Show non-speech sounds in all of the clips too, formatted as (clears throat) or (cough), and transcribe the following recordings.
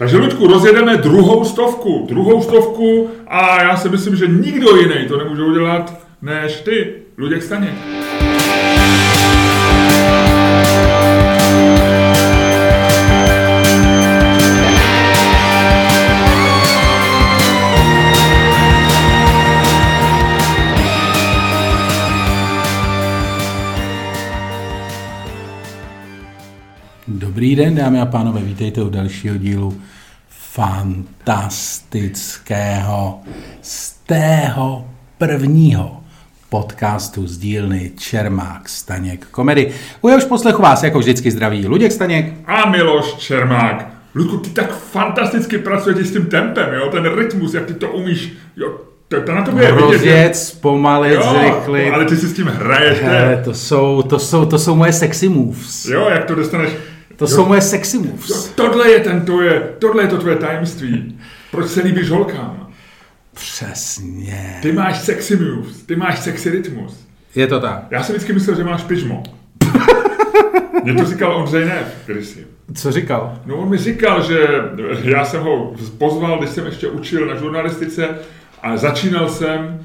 Takže, Luďku, rozjedeme druhou stovku. Druhou stovku a já si myslím, že nikdo jiný to nemůže udělat než ty, Luděk Staněk. Dobrý den, dámy a pánové, vítejte u dalšího dílu fantastického z tého prvního podcastu z dílny Čermák Staněk komedy. U jehož poslechu vás jako vždycky zdraví Luděk Staněk A Miloš Čermák. Ludku, ty tak fantasticky pracuješ s tím tempem, jo? Ten rytmus, jak ty to umíš, jo? To, to na tobě je vidět, zpomalit, Jo, zrychlit. ale ty si s tím hraješ, Hele, to, jsou, to, jsou, to jsou moje sexy moves. Jo, jak to dostaneš. To jo, jsou moje sexy jo, moves. tohle je ten tvoje, tohle je to tvoje tajemství. Proč se líbíš holkám? Přesně. Ty máš sexy moves, ty máš sexy rytmus. Je to tak. Já jsem vždycky myslel, že máš pyžmo. (laughs) Mně to říkal Ondřej Nev, kdysi. Co říkal? No on mi říkal, že já jsem ho pozval, když jsem ještě učil na žurnalistice a začínal jsem,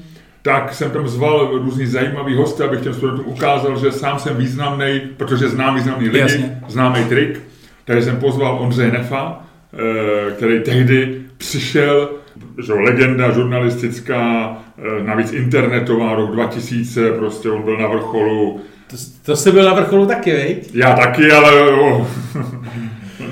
tak jsem tam zval různý zajímavý hosty, abych těm studentům ukázal, že sám jsem významný, protože znám významný lidi, Jasně. známý trik. Takže jsem pozval Ondřeje Nefa, eh, který tehdy přišel, že legenda žurnalistická, eh, navíc internetová, rok 2000, prostě on byl na vrcholu, To, to jsi byl na vrcholu taky, viď? já taky, ale... jo. (laughs)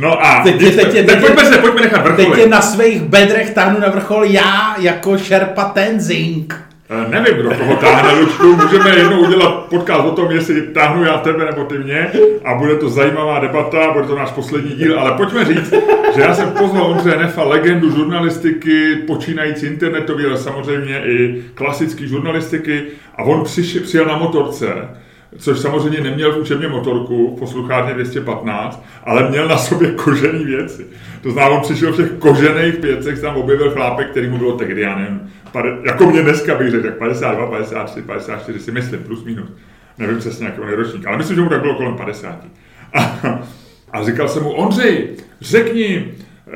No a Teď- teď- teď- teď, teď- pojďme se, pojďme nechat Teď tě vrcholit. na svých bedrech táhnu na vrchol já jako Sherpa Tenzing. Eh, Nevím, kdo koho táhne, Lučku, můžeme jednou udělat podcast o tom, jestli táhnu já tebe nebo ty mě a bude to zajímavá debata, bude to náš poslední díl, ale pojďme říct, že já jsem pozval Ondřeje Nefa, legendu žurnalistiky, počínající internetový, ale samozřejmě i klasický žurnalistiky a on přišel, přijel na motorce, což samozřejmě neměl v učebně motorku posluchárně 215, ale měl na sobě kožený věci. To znamená, on přišel v těch kožených věcech, tam objevil chlápek, který mu bylo tehdy, já nevím, jako mě dneska bych řekl, tak 52, 53, 54 si myslím, plus minus. Nevím přesně, jaký on je ročník, ale myslím, že mu tak bylo kolem 50. A, a říkal jsem mu, Ondřej, řekni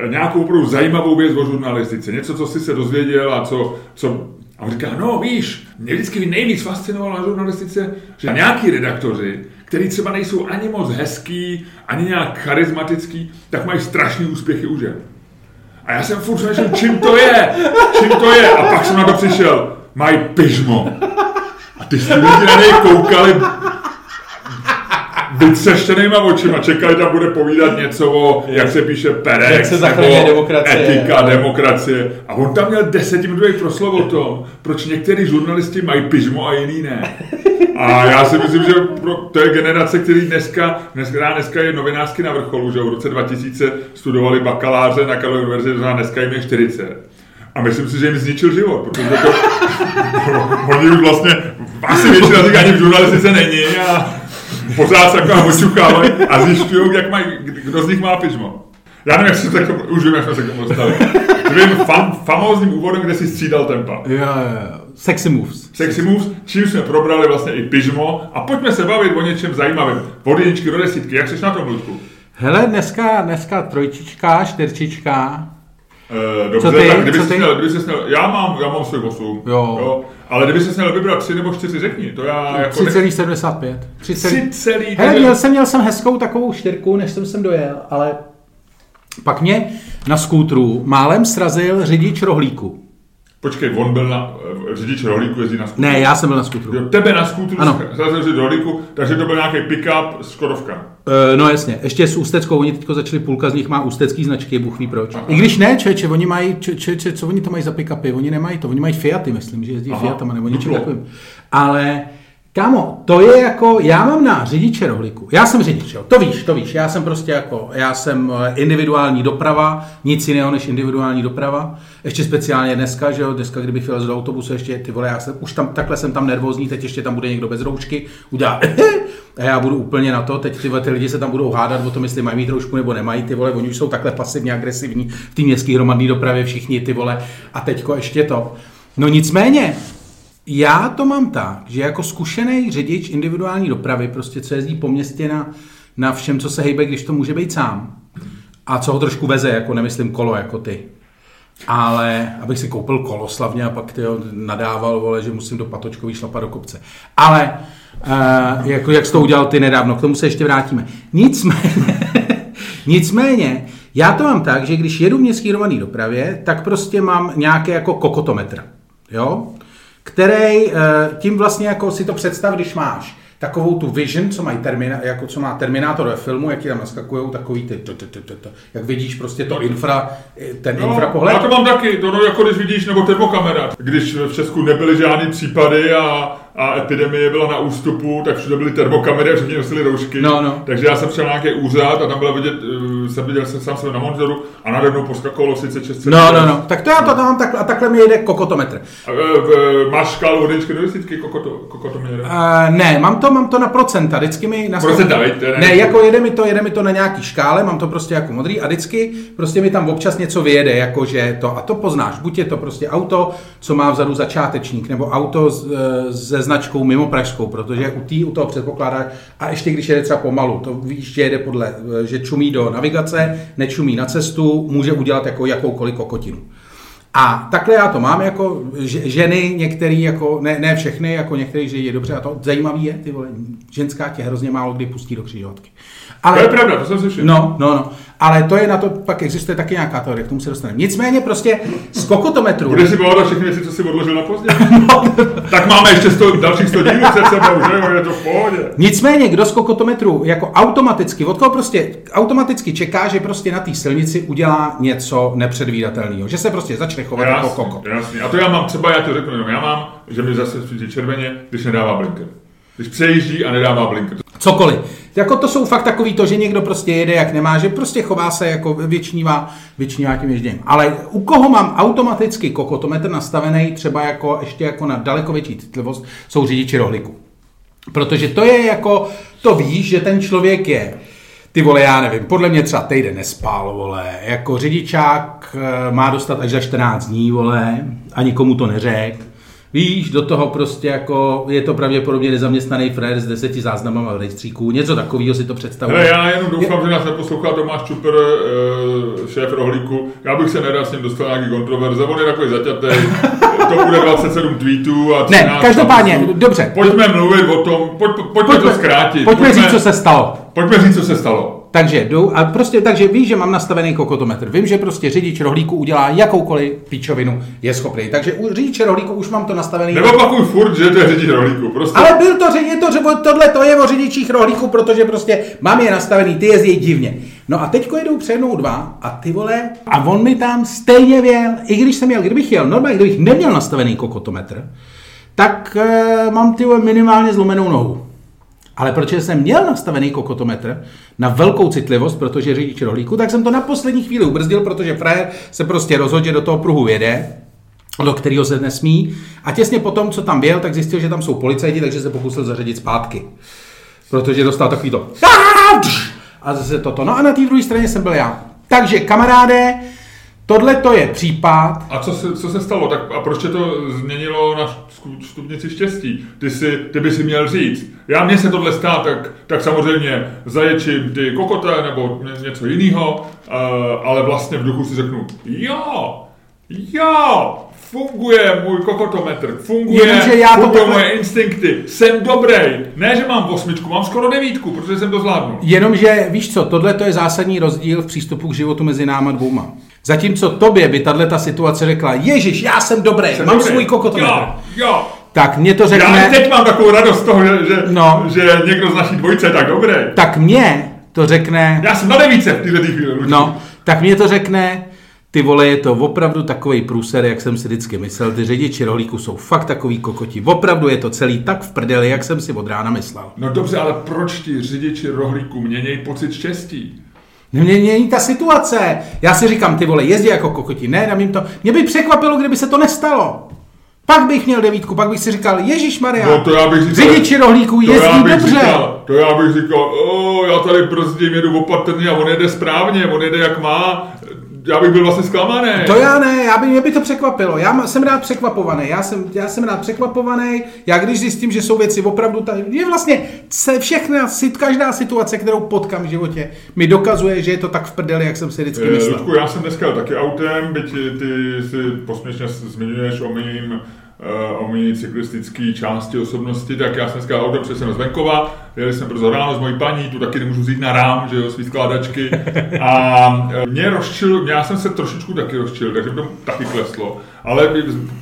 nějakou opravdu zajímavou věc o žurnalistice, něco, co jsi se dozvěděl a co, co a on říká, no víš, mě vždycky nejvíc fascinovalo na žurnalistice, že nějaký redaktoři, který třeba nejsou ani moc hezký, ani nějak charismatický, tak mají strašný úspěchy u žen. A já jsem furt přemýšlel, čím to je, čím to je. A pak jsem na to přišel, mají pyžmo. A ty jsi lidi na něj koukali vytřeštěnýma očima, čekali, tam bude povídat něco o, jak se píše Perex, Jak se nebo demokracie. etika, demokracie. A on tam měl desetiminutový proslov o tom, proč některý žurnalisti mají pyžmo a jiný ne. A já si myslím, že pro, to je generace, který dneska, dneska, dneska je novinářsky na vrcholu, že v roce 2000 studovali bakaláře na Karlově univerzitě, dneska jim je 40. A myslím si, že jim zničil život, protože to, (laughs) oni už vlastně, asi většina z nich ani v žurnalistice není a pořád se jako očuchávají a zjišťují, jak mají, kdo z nich má pyžmo. Já nevím, jak se tak, už vím, jak jsme se k tomu dostali. Tvým fam, famózním úvodem, kde si střídal tempa. Jo, jo, jo. Sexy moves. Sexy moves, čím jsme probrali vlastně i pyžmo a pojďme se bavit o něčem zajímavém. Od jedničky do desítky, jak jsi na tom, Ludku? Hele, dneska, dneska trojčička, čtyřčička. Uh, dobře, Co ty? tak kdyby Co ty? Měl, kdyby jsi měl, já mám, já mám svůj 8. Jo. ale kdyby jsi měl vybrat 3 nebo 4, řekni, to já jako... 3,75. 3, 3 celý, Hele, měl jsem, měl jsem hezkou takovou čtyřku, než jsem sem dojel, ale pak mě na skútru málem srazil řidič rohlíku. Počkej, on byl na, eh, řidič rohlíku, jezdí na skutru. Ne, já jsem byl na skútru. Jo, tebe na skutru Ano. zrazil řidič rohlíku, takže to byl nějaký pick-up Škodovka. E, no jasně, ještě s Ústeckou, oni teď začali, půlka z nich má ústecký značky, Bůh ví proč. I když ne, čeče, oni mají, če, če, če, co oni to mají za pick-upy, oni nemají to, oni mají Fiaty, myslím, že jezdí Aha, Fiatama nebo něčím takovým. Ale Kámo, to je jako, já mám na řidiče rohlíku, já jsem řidič, jo, to víš, to víš, já jsem prostě jako, já jsem eh, individuální doprava, nic jiného než individuální doprava, ještě speciálně dneska, že jo, dneska kdybych jel do autobusu, ještě ty vole, já jsem, už tam, takhle jsem tam nervózní, teď ještě tam bude někdo bez roušky, udělá (laughs) a já budu úplně na to, teď ty, ty lidi se tam budou hádat o tom, jestli mají mít roušku nebo nemají, ty vole, oni už jsou takhle pasivně agresivní v té městské hromadné dopravě všichni, ty vole, a teďko ještě to. No nicméně, já to mám tak, že jako zkušený řidič individuální dopravy, prostě co jezdí po městě na, na všem, co se hejbe, když to může být sám. a co ho trošku veze, jako nemyslím kolo jako ty. Ale abych si koupil kolo slavně a pak ty nadával, vole, že musím do patočkový šlapat do kopce. Ale uh, jako, jak jsi to udělal ty nedávno, k tomu se ještě vrátíme. Nicméně, (laughs) nicméně já to mám tak, že když jedu v městské dopravě, tak prostě mám nějaký jako kokotometr, jo? Který uh, tím vlastně jako si to představ, když máš takovou tu vision, co, mají termina, jako co má Terminátor ve filmu, jak ti tam naskakují takový ty, to, to, to, to, to, jak vidíš prostě to infra, ten No, infra pohled. já to mám taky, to no, jako když vidíš, nebo termokamera. Když v Česku nebyly žádný případy a, a epidemie byla na ústupu, tak všude byly termokamery a všichni nosili roušky. No, no. Takže já jsem šel na nějaký úřad a tam byla vidět, uh, jsem viděl jsem sám sebe na monitoru a nade mnou poskakovalo sice 600. No, no, no. Tak to já to mám takhle, a takhle mi jede kokotometr. A, uh, máš škálu od jedničky do desítky kokoto, kokotoměr? Uh, ne, mám to, mám to na procenta, vždycky mi na Procenta, je ne, ne- jako jede mi to, jede mi to na nějaký škále, mám to prostě jako modrý a vždycky prostě mi tam občas něco vyjede, jako že to a to poznáš, buď je to prostě auto, co má vzadu začátečník, nebo auto s, e, značkou mimo pražskou, protože u, tý, u toho předpokládáš, a ještě když jede třeba pomalu, to víš, že jede podle, že čumí do navigace, nečumí na cestu, může udělat jako jakoukoliv kokotinu. A takhle já to mám jako že- ženy, některý jako, ne, ne všechny, jako některý, že je dobře a to zajímavý je, ty vole, ženská tě hrozně málo kdy pustí do křižovatky. To Ale, je pravda, to jsem slyšel. no, no, no, ale to je na to, pak existuje taky nějaká teorie, k tomu se dostaneme. Nicméně prostě z kokotometru, Budeš si pamatovat všechny věci, co si odložil na pozdě? (laughs) tak máme ještě 100, dalších 100 dílů před sebou, že jo, je to v pohodě. Nicméně, kdo z kokotometru jako automaticky, od koho prostě automaticky čeká, že prostě na té silnici udělá něco nepředvídatelného, že se prostě začne chovat jako kokot. jasně. A to já mám třeba, já to řeknu jenom, já mám, že mi zase svítí červeně, když nedává blinker. Když přejíždí a nedává blinker. Cokoliv. Jako to jsou fakt takový to, že někdo prostě jede jak nemá, že prostě chová se jako většinívá, většinívá tím ježděním. Ale u koho mám automaticky kokotometr nastavený, třeba jako ještě jako na daleko větší citlivost, jsou řidiči rohlíku. Protože to je jako, to víš, že ten člověk je, ty vole, já nevím, podle mě třeba týden nespal, vole, jako řidičák eh, má dostat až za 14 dní, vole, a nikomu to neřek. Víš, do toho prostě jako je to pravděpodobně nezaměstnaný frér s deseti záznamama v rejstříku, něco takového si to představuje. Hele, já jenom doufám, že nás neposlouchá Tomáš Čuper, eh, šéf rohlíku. Já bych se nerad s ním dostal nějaký kontroverze, on je takový zaťatý. to bude 27 tweetů a 13 Ne, každopádně, napisů. dobře. Pojďme mluvit o tom, pojď, pojďme, to zkrátit. Pojďme říct, co se stalo. Pojďme říct, co se stalo. Takže jdu a prostě, takže víš, že mám nastavený kokotometr. Vím, že prostě řidič rohlíku udělá jakoukoliv píčovinu, je schopný. Takže u řidiče rohlíku už mám to nastavený. Neopakuj furt, že to je řidič rohlíku. Prostě Ale byl to, že je to, že tohle to je o řidičích rohlíků, protože prostě mám je nastavený, ty jezdí divně. No a teďko jedou přede mnou dva a ty vole, a on mi tam stejně věl, i když jsem jel, kdybych jel normálně, kdybych neměl nastavený kokotometr, tak e, mám ty minimálně zlomenou nohu. Ale protože jsem měl nastavený kokotometr na velkou citlivost, protože řidič rohlíku, tak jsem to na poslední chvíli ubrzdil, protože frajer se prostě rozhodl, že do toho pruhu jede, do kterého se nesmí. A těsně potom, co tam byl, tak zjistil, že tam jsou policajti, takže se pokusil zařadit zpátky. Protože dostal takový to. (laughs) A zase toto. No a na té druhé straně jsem byl já. Takže kamaráde, tohle to je případ, A co se, co se stalo? Tak a proč to změnilo na stupnici štěstí? Ty, si, ty by si měl říct. Já mně se tohle stát, tak, tak samozřejmě zaječím ty kokote nebo ně- něco jiného, uh, ale vlastně v duchu si řeknu, jo, jo, funguje můj kokotometr, funguje, Jenomže já to takhle- moje instinkty, jsem dobrý. Ne, že mám osmičku, mám skoro devítku, protože jsem to zvládnul. Jenomže, víš co, tohle to je zásadní rozdíl v přístupu k životu mezi náma dvouma. Zatímco tobě by tahle ta situace řekla, Ježíš, já jsem dobrý, Jsem mám dobrý. svůj kokotometr. Jo, jo. Tak mě to Já řekne, i teď mám takovou radost z toho, že, že, No. že někdo z naší dvojice je tak dobrý. tak mě to řekne, Já jsem na devíce v této chvíli. No, tak mě to řekne, ty vole, je to opravdu takový průser, jak jsem si vždycky myslel. Ty řidiči rohlíku jsou fakt takový kokoti. Opravdu je to celý tak v prdeli, jak jsem si od rána myslel. No dobře, ale proč ti řidiči rohlíku měnějí pocit štěstí? Mě není ta situace. Já si říkám, ty vole, jezdí jako kokoti, ne, dám jim to. Mě by překvapilo, kdyby se to nestalo. Pak bych měl devítku, pak bych si říkal, Ježíš Maria, No to já bych říkal... řidiči rohlíků to jezdí bych dobře. Říkal, to já bych říkal, o, já tady brzdím, jedu opatrně a on jede správně, on jede jak má, já bych byl vlastně zklamaný. To já ne, já by, mě by to překvapilo. Já jsem rád překvapovaný, já jsem, já jsem rád překvapovaný. Já když zjistím, že jsou věci opravdu, ta, je vlastně se všechna, každá situace, kterou potkám v životě, mi dokazuje, že je to tak v prdeli, jak jsem si vždycky Eh, myslel. Ludku, já jsem dneska taky autem, byť ty si posměšně zmiňuješ o mým o mý cyklistické části osobnosti, tak já jsem dneska autem přesně z venkova, jeli jsme brzo ráno s mojí paní, tu taky nemůžu vzít na rám, že jo, svý skládačky. (laughs) A eh, mě rozčil, já jsem se trošičku taky rozčil, takže to taky kleslo, ale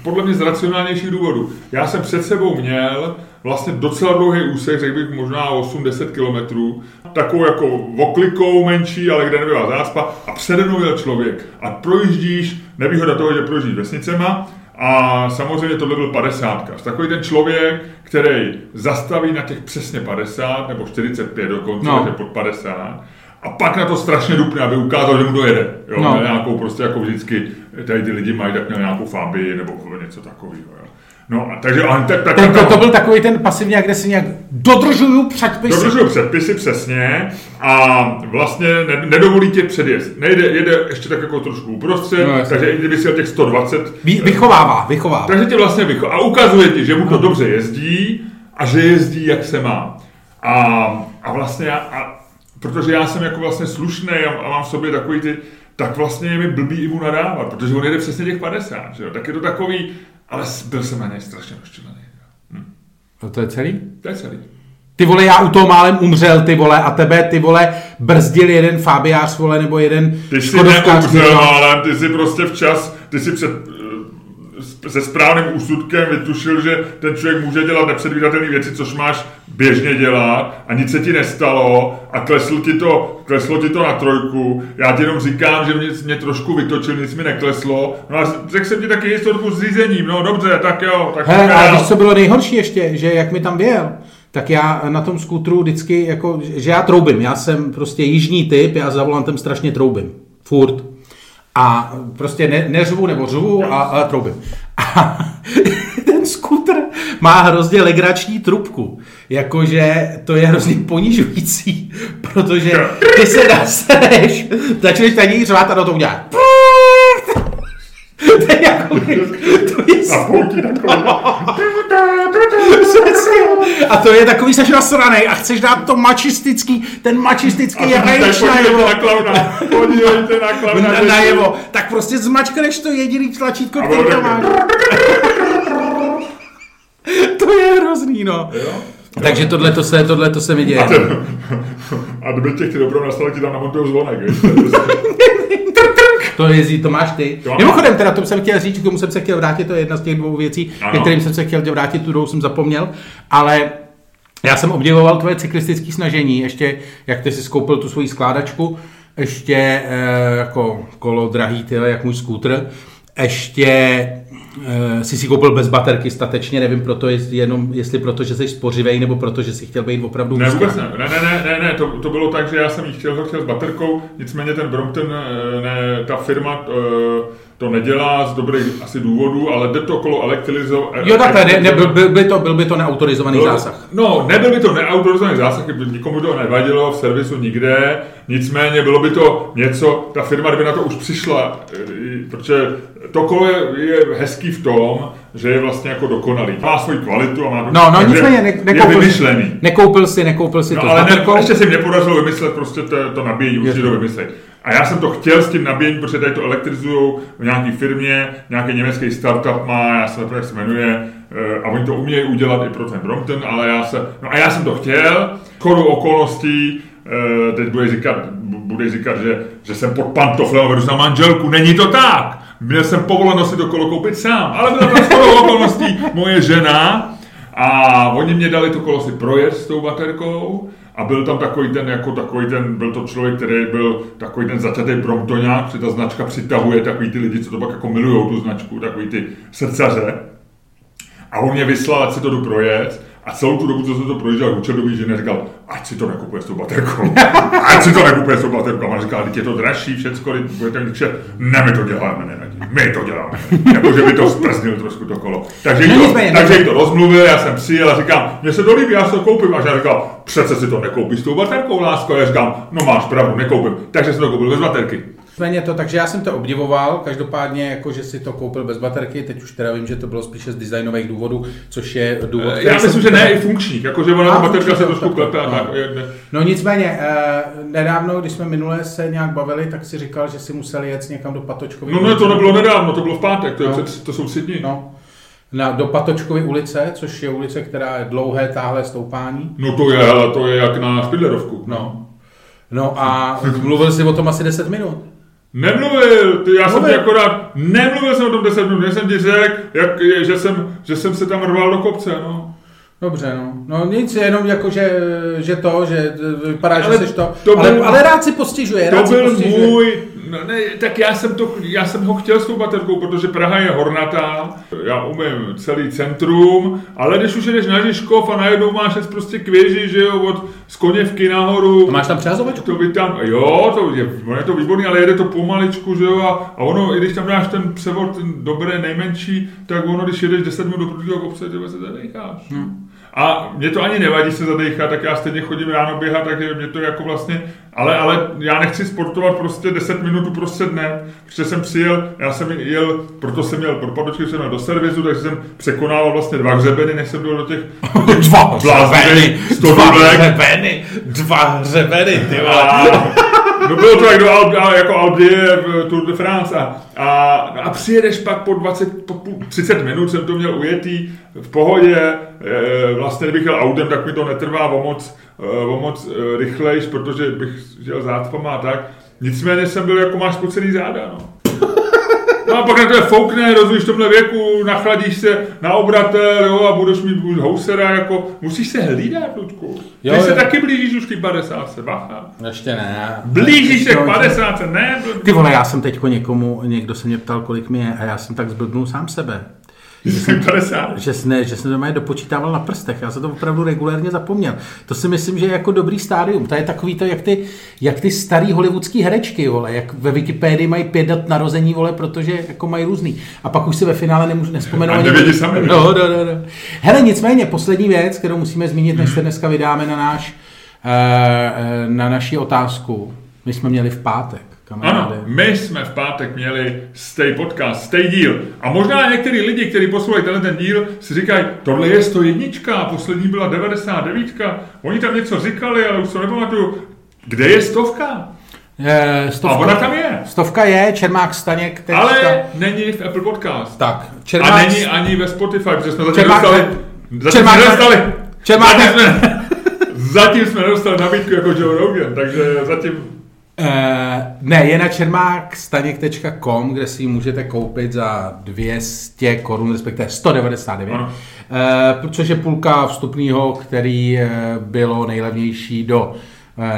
podle mě z racionálnějších důvodů. Já jsem před sebou měl vlastně docela dlouhý úsek, řekl bych možná 8-10 kilometrů, takovou jako oklikou menší, ale kde nebyla zácpa a přede mnou jel člověk a projíždíš, nevýhoda toho, že projíždíš vesnicema, a samozřejmě tohle byl 50. Takový ten člověk, který zastaví na těch přesně 50 nebo 45 dokonce, No. pod 50. A pak na to strašně dupne, aby ukázal, že mu to jede. Jo, No. nějakou prostě jako vždycky, tady ty lidi mají tak měl nějakou fabii nebo něco takového. Jo. No, a takže ale tak, tak, Ten, to, to byl takový ten pasivní agresivní, jak dodržuju předpisy. Dodržují předpisy přesně a vlastně ne, nedovolí tě předjezd. Nejde, jede ještě tak jako trošku uprostřed, No, no, takže i kdyby si těch 120, Vy, vychovává, vychovává. takže tě vlastně vycho- a ukazuje ti, že mu to dobře jezdí a že jezdí, jak se má. A, a vlastně já, a, protože já jsem jako vlastně slušný a, a mám v sobě takový ty, tak vlastně je mi blbý i mu nadávat, protože on jede přesně těch 50, že jo? tak je to takový, ale byl jsem na něj strašně rozčilený. No to je celý? To je celý. Ty vole, já u toho málem umřel, ty vole, a tebe, ty vole, brzdil jeden Fabiář, vole, nebo jeden Ty jsi neumřel, ale ty jsi prostě včas, ty jsi před se správným úsudkem vytušil, že ten člověk může dělat nepředvídatelné věci, což máš běžně dělat a nic se ti nestalo a klesl ti to, kleslo ti to na trojku. Já ti jenom říkám, že mě, mě trošku vytočil, nic mi nekleslo. No a řekl jsem ti taky historku s řízením, no dobře, tak jo. Tak Hele, a víš, co bylo nejhorší ještě, že jak mi tam vyjel, tak já na tom skútru vždycky, jako, že já troubím, já jsem prostě jižní typ, já za volantem strašně troubím, furt. A prostě ne, neřvu nebo řvu, a, ale troubím. A (laughs) ten skútr má hrozně legrační trubku. Jakože to je hrozně ponižující, protože ty se nasereš, (laughs) začneš něj řvát a do toho udělá. (laughs) To je jako, (laughs) to je (laughs) A to je takový, seš nasranej a chceš dát to mačistický, ten mačistický A rage podívejte najevo. na klauna, podívejte na klauna. Na, najevo. Tak prostě zmačkneš to jediný tlačítko, který to máš. To je hrozný, no. Jo? Takže tohle to se, tohle to se mi děje. A, ten, a kdyby těch ty dobrou nastalo, ti tam namontují zvonek? To jezdí, to máš ty. To mám. Mimochodem, teda to jsem chtěl říct, k tomu jsem se chtěl vrátit, to je jedna z těch dvou věcí, Ano. ke kterým jsem se chtěl vrátit, tu druhou jsem zapomněl, ale já jsem obdivoval tvoje cyklistické snažení, ještě jak ty si skoupil tu svoji skládačku, ještě eh, jako kolo drahý, tyhle, jak můj skútr, ještě eh, si si koupil bez baterky statečně, nevím proto, jestli, jenom, jestli proto, že jsi spořivej, nebo proto, že si chtěl být opravdu Ne, vůbec ne. Ne, ne, ne, ne. To, to, bylo tak, že já jsem chtěl, chtěl s baterkou, nicméně ten Brompton, eh, ne, ta firma eh, to nedělá z dobrých asi důvodů, ale jde to okolo elektrizo... Jo, takhle, ne, ne, byl, byl, by to, byl by to neautorizovaný Bylo- zásah. No, nebyl by to neautorizovaný zásah, nikomu to nevadilo v servisu nikde, nicméně bylo by to něco, ta firma, kdyby na to už přišla, eh, protože to kolo je, je hezký v tom, že je vlastně jako dokonalý. Má svoji kvalitu a má No, no nicméně ne, je nekoupil, vymyšlený. nekoupil si, nekoupil si No, to ale ne, ještě se mi nepodařilo vymyslet prostě to, to nabíjení, určitě to vymyslet. A já jsem to chtěl s tím nabíjením, protože tady to elektrizují v nějaké firmě, nějaký německý startup má, já se nevím, jak se jmenuje, eh, a oni to umějí udělat i pro ten Brompton, ale já se, no a já jsem to chtěl, chodou okolností, eh, teď bude říkat, bude říkat, že, že jsem pod pantoflem a vedu na manželku, není to tak! Měl jsem povoleno si to kolo koupit sám, ale byla tam shodou okolností moje žena, a oni mě dali to kolo si projet s tou baterkou a byl tam takový ten, jako takový ten, byl to člověk, který byl takový ten zaťatý Bromptonák, protože ta značka přitahuje takový ty lidi, co to pak jako milujou tu značku, takový ty srdcaře. A on mě vyslal, ať si to jdu projet. A celou tu dobu, co jsem to projížděl, učil do ženy, říkal, ať si to nekupuje s tou baterkou. (laughs) ať si to nekupuje s tou baterkou. A on říkal, teď je to dražší, všecko, budete mít kšet. Ne, my to děláme, nevadí. My to děláme. jako, že by to zprznil trošku to kolo. Takže, jí No to, nicméně, takže jí to rozmluvil, já jsem přijel a říkám, mně se to líbí, já si to koupím. A žena říkal, přece si to nekoupíš s tou baterkou, lásko. A já říkám, no máš pravdu, nekoupím. Takže jsem to koupil bez baterky. Nicméně to, takže já jsem to obdivoval, každopádně jako, že si to koupil bez baterky, teď už teda vím, že to bylo spíše z designových důvodů, což je důvod, Já myslím, jsem- že ne i funkčních, jakože ona A, ta baterka funkční, se trošku klepe a no. tak. je-. No nicméně, eh, nedávno, když jsme minule se nějak bavili, tak si říkal, že si musel jet někam do Patočkovy No ne, to nebylo nedávno, to bylo v pátek, to, je No. před, to jsou tři dny. No, na, do Patočkovy ulice, což je ulice, která je dlouhé, táhlé stoupání. No to je, ale to je jak na Špidlerovku. No. No a mluvil jsi o tom asi 10 minut. Nemluvil, ty, já jsem ti Mluvil. akorát, nemluvil jsem o tom 10 minut, jsem ti řekl, jak, že, jsem, že jsem se tam rval do kopce, no. Dobře, no. No nic, jenom jako, že, že to, že vypadá, Ale že jsi to. to ale, byl- ale rád si postižuje, To rád si byl postižuje. můj, no ne, tak já jsem, to, já jsem ho chtěl s tou baterkou, protože Praha je hornatá, já umím celý centrum, ale když už jdeš na Žižkov a najednou máš prostě k věži, že jo, od z Koněvky nahoru, A máš tam přehazovačku? to by tam, jo, to je, ono je to výborný, ale jede to pomaličku, že jo, a, a ono, i když tam dáš ten převod, ten dobré nejmenší, tak ono, když jedeš 10 minut do prvního kopce, tebe se zadecháš. Hmm. A mě to ani nevadí se zadechat, tak já stejně chodím ráno běhat, takže mě to jako vlastně, ale, ale já nechci sportovat prostě 10 minut uprostřed dne, protože jsem přijel, já jsem jel, proto jsem měl pro padočky, jsem měl do servisu, takže jsem překonával vlastně dva hřebeny, než jsem byl do těch (laughs) Dva Blázny, sto dva hřebeny, dva hřebeny, ty vole. A, no bylo to jak do Alp, jako Albie v Tour de France a, a, a přijedeš pak po 20, po půl- 30 minut jsem to měl ujetý v pohodě, e, vlastně kdybych jel autem, tak mi to netrvá o moc, e, o moc rychlejš, protože bych jel zácpama a tak. Nicméně jsem byl jako máš spocený záda, no. No a pak na to foukne, rozvíjíš v tomhle věku, nachladíš se na obratel, jo, a budeš mít buď housera, jako, musíš se hlídat, Ludku. Ty Jo, se jo. taky blížíš už k 50, se bacha. Ještě ne. Blížíš se k 50, ne? Ty vole, já jsem teďko někomu, někdo se mě ptal, kolik mi je a já jsem tak zblbnul sám sebe. Jsem 50. Že, ne, že jsem doma je dopočítával na prstech, já jsem to opravdu regulérně zapomněl. To si myslím, že je jako dobrý stádium. To je takový to, jak ty, jak ty starý hollywoodský herečky, vole, jak ve Wikipedii mají pět dat narození, vole, protože jako mají různý. A pak už si ve finále nemůžu nespomenout. A ani- nevědí sami? No, no, no, no. Hele, nicméně, poslední věc, kterou musíme zmínit, než se dneska vydáme na náš, eh, eh, na naši otázku. My jsme měli v pátek, kamaráde. Ano, my jsme v pátek měli stay podcast, stay díl. A možná některý lidi, kteří poslouchají tenhle ten díl, si říkají, tohle je 101, poslední byla 99. Oni tam něco říkali, ale už to nepamatuju. Kde je stovka? Eh, A ona tam je. Stovka je, Čermák Staněk. tečka- Ale není v Apple Podcast. Tak, A Čermák, není ani ve Spotify, protože jsme zatím Čermák- dostali... Zatím Čermák- jsme nedostali... Čermák- Zatím jsme, (laughs) zatím jsme nedostali nabídku jako Joe Rogan, takže zatím... Eh, ne, je na čermákstaněk.com, kde si ji můžete koupit za 200 korun, respektive 199. Ano. Eh, což je půlka vstupního, který eh, bylo nejlevnější do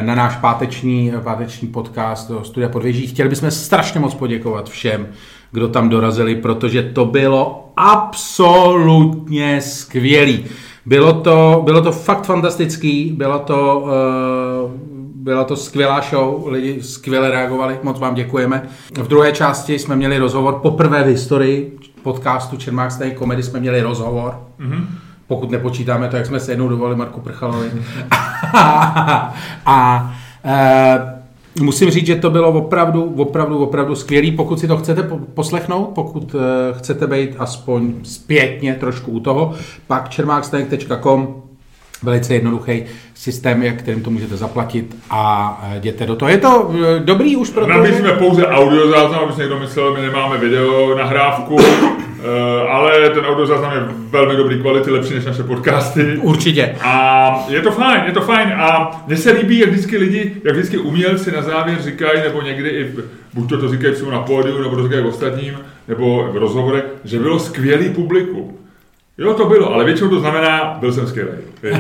na náš páteční, páteční podcast do Studia Podvěží. Chtěli bychom strašně moc poděkovat všem, kdo tam dorazili, protože to bylo absolutně skvělý. Bylo to, bylo to fakt fantastický, bylo to, uh, byla to skvělá show, lidi skvěle reagovali, moc vám děkujeme. V druhé části jsme měli rozhovor, poprvé v historii podcastu Čermák Stay Comedy jsme měli rozhovor. Mm-hmm. Pokud nepočítáme to, jak jsme se jednou dovolili Marku Prchalovi. (laughs) a uh, Musím říct, že to bylo opravdu, opravdu, opravdu skvělý. Pokud si to chcete po- poslechnout, pokud uh, chcete být aspoň zpětně trošku u toho, pak čermákstanek.com velice jednoduchý systém, jak kterým to můžete zaplatit a eh, jděte do toho. Je to eh, dobrý už pro to, Nabízíme pouze audio záznam, aby si někdo myslel, my nemáme video nahrávku, eh, ale ten audio záznam je velmi dobrý kvality, lepší než naše podcasty. Určitě. A je to fajn, je to fajn a mně se líbí, jak vždycky lidi, jak vždycky umělci na závěr říkají, nebo někdy i, buď to to říkají přímo na pódiu, nebo to říkají ostatním, nebo v rozhovorech, že bylo skvělý publikum. Jo, to bylo, ale většinou to znamená, byl jsem skvělý. (laughs)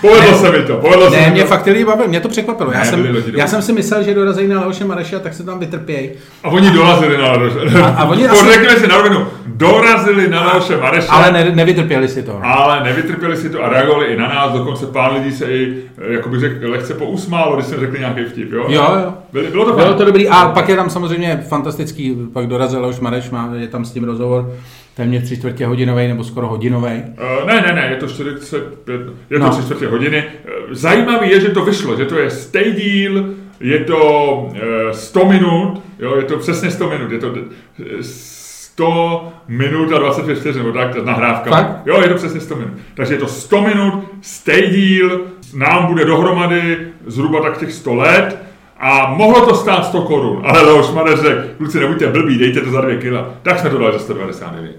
Povedlo se mi to, povedlo se Ne, mi mě to. fakt lidi bavili, mě to překvapilo. Já, Ne, jsem, lidi dobrý. já jsem si myslel, že dorazí na Leoše Mareša, tak se tam vytrpějí. A oni dorazili na A- a oni asi- Řekněme si na rovinu, dorazili na Leoše Mareša, Ale ne, nevytrpěli si to. ale nevytrpěli si to a reagovali i na nás, dokonce pár lidí se i, eh, jako bych řekl, lehce pousmálo, když jsme řekli nějaký vtip, jo? Jo, jo. Byli, bylo to Bylo to dobrý. A pak je tam samozřejmě fantastický, pak dorazil Leoš Mareš, má, je tam s tím rozhovor téměř tři čtvrtě hodinový nebo skoro hodinový. Uh, ne, ne, ne, je to 45, je to No. tři čtvrtě hodiny. Eh, Zajímavý je, že to vyšlo, že to je stay díl, je to eh, 100 minut, jo, je to přesně 100 minut, je to eh, 100 minut a 25 vteřin, nebo tak, nahrávka. Fakt? Jo, je to přesně 100 minut. Takže je to 100 minut, stej díl, nám bude dohromady zhruba tak těch 100 let, a mohlo to stát 100 korun, ale Leoš Mareš řekl, kluci, nebuďte blbí, dejte to za 2 kila. Tak jsme to dali za 199.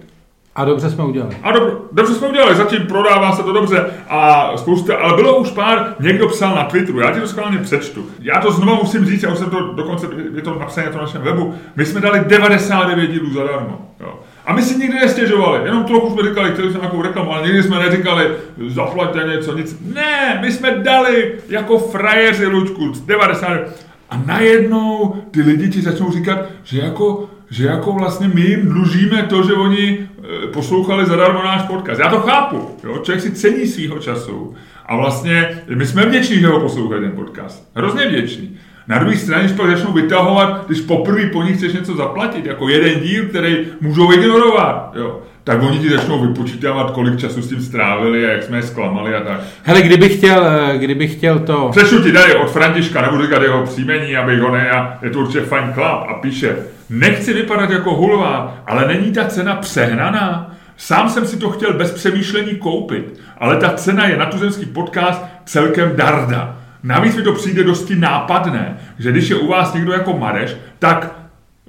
A dobře jsme udělali. A dobře, dobře jsme udělali, zatím prodává se to dobře a spousta, ale bylo už pár, někdo psal na Twitteru, já ti to schválně přečtu. Já to znovu musím říct, já už jsem to dokonce, je to napsané na tom našem webu, my jsme dali 99 dílů zadarmo. Jo. A my si nikdy nestěžovali, jenom trochu jsme říkali, chtěli jsme nějakou reklamu, ale nikdy jsme neříkali, zaplaťte něco, nic. Ne, my jsme dali jako frajeři, Lučku, 99. A najednou ty lidi ti začnou říkat, že jako, že jako vlastně my jim dlužíme to, že oni e, poslouchali zadarmo náš podcast. Já to chápu, jo? člověk si cení svýho času a vlastně my jsme vděční, že ho poslouchají ten podcast. Hrozně vděční. Na druhé straně, když pak začnou vytahovat, když poprvé po nich chceš něco zaplatit, jako jeden díl, který můžou ignorovat, jo, tak oni ti začnou vypočítávat, kolik času s tím strávili a jak jsme je zklamali a tak. Hele, kdybych chtěl, eh, kdybych chtěl to... Přešlu ti tady od Františka, nebudu říkat jeho příjmení, abych ho ne, a je to určitě fajn klap a píše, nechci vypadat jako hulva, ale není ta cena přehnaná? Sám jsem si to chtěl bez přemýšlení koupit, ale ta cena je na tuzemský podcast celkem darda. Navíc mi to přijde dosti nápadné, že když je u vás někdo jako Mareš, tak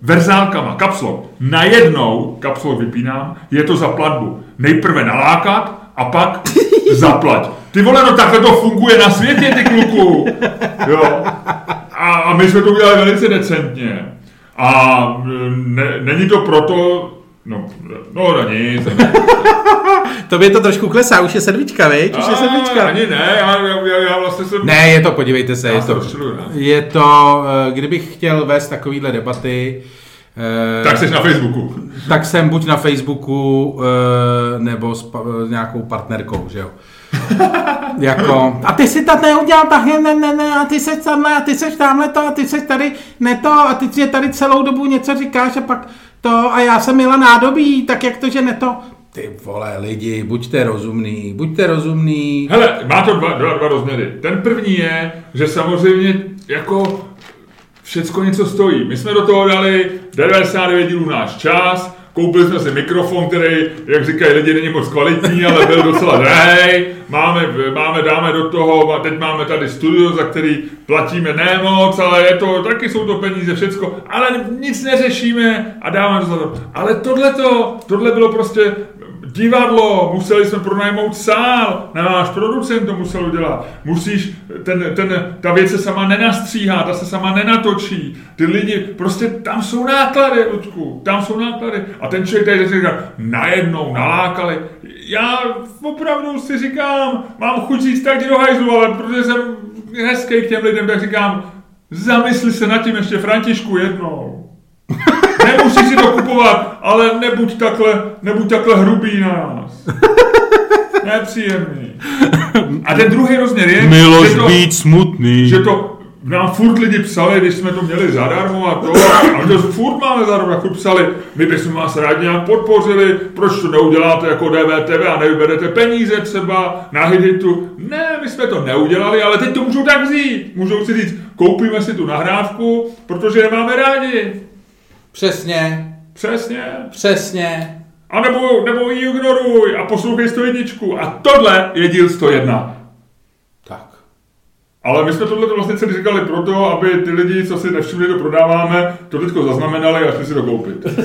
verzálkama, kapslok, najednou, kapslok vypínám, je to za platbu. Nejprve nalákat a pak (laughs) zaplať. Ty vole, no takhle to funguje na světě, ty kluku. Jo. A, a my jsme to udělali velice decentně. A ne, není to proto, no, no, no nic. To by to trošku klesá, už je sedmička, viď? Už je sedmička. Ani ne, já, já, já, vlastně jsem... Ne, je to, podívejte se, je to, je to, eh, kdybych chtěl vést takovýhle debaty, eh, Tak jsi na Facebooku. tak jsem buď na Facebooku eh, nebo s nějakou partnerkou, že jo. (laughs) jako, a ty si to neudělal tak, ne, ne, ne, a ty seš tamhle, a ty seš tamhle to, a ty seš tady, ne to, a ty si tady celou dobu něco říkáš a pak to, a já jsem měla nádobí, tak jak to, že ne to. Ty vole lidi, buďte rozumný, buďte rozumný. Hele, má to dva, dva, dva rozměry. Ten první je, že samozřejmě jako všecko něco stojí. My jsme do toho dali 99 dílů náš čas, koupili jsme si mikrofon, který, jak říkají lidi, není moc kvalitní, ale byl docela drahý. Máme, máme, dáme do toho, a teď máme tady studio, za který platíme ne moc, ale je to, taky jsou to peníze, všecko, ale nic neřešíme a dáme to za to. Ale tohleto, tohle bylo prostě divadlo, museli jsme pronajmout sál, náš producent to musel udělat. Musíš, ten, ten, ta věc se sama nenastříhá, ta se sama nenatočí. Ty lidi, prostě tam jsou náklady, Ludku, tam jsou náklady. A ten člověk tady říká, najednou nalákali. Já opravdu si říkám, mám chuť říct tak do hajzlu, ale protože jsem hezký k těm lidem, tak říkám, zamysli se nad tím ještě Františku jednou. (laughs) Nemusíš si to kupovat, ale nebuď takhle, nebuď takhle hrubý na nás. Nepříjemný. A ten druhý rozměr je, že to, smutný. že to nám furt lidi psali, když jsme to měli zadarmo a to, a to furt máme zadarmo, jako psali, my bychom vás rádi nějak podpořili, proč to neuděláte jako DVTV a nevyberete peníze třeba na hitu. Ne, my jsme to neudělali, ale teď to můžou tak vzít. Můžou si říct, koupíme si tu nahrávku, protože je máme rádi. Přesně, Přesně. přesně. A nebo, nebo ji ignoruj a poslouchej 101. A tohle je díl 101. Ale my jsme tohle vlastně celý říkali proto, aby ty lidi, co si nevšimli, to prodáváme, to teďko zaznamenali a šli si to koupit. (laughs)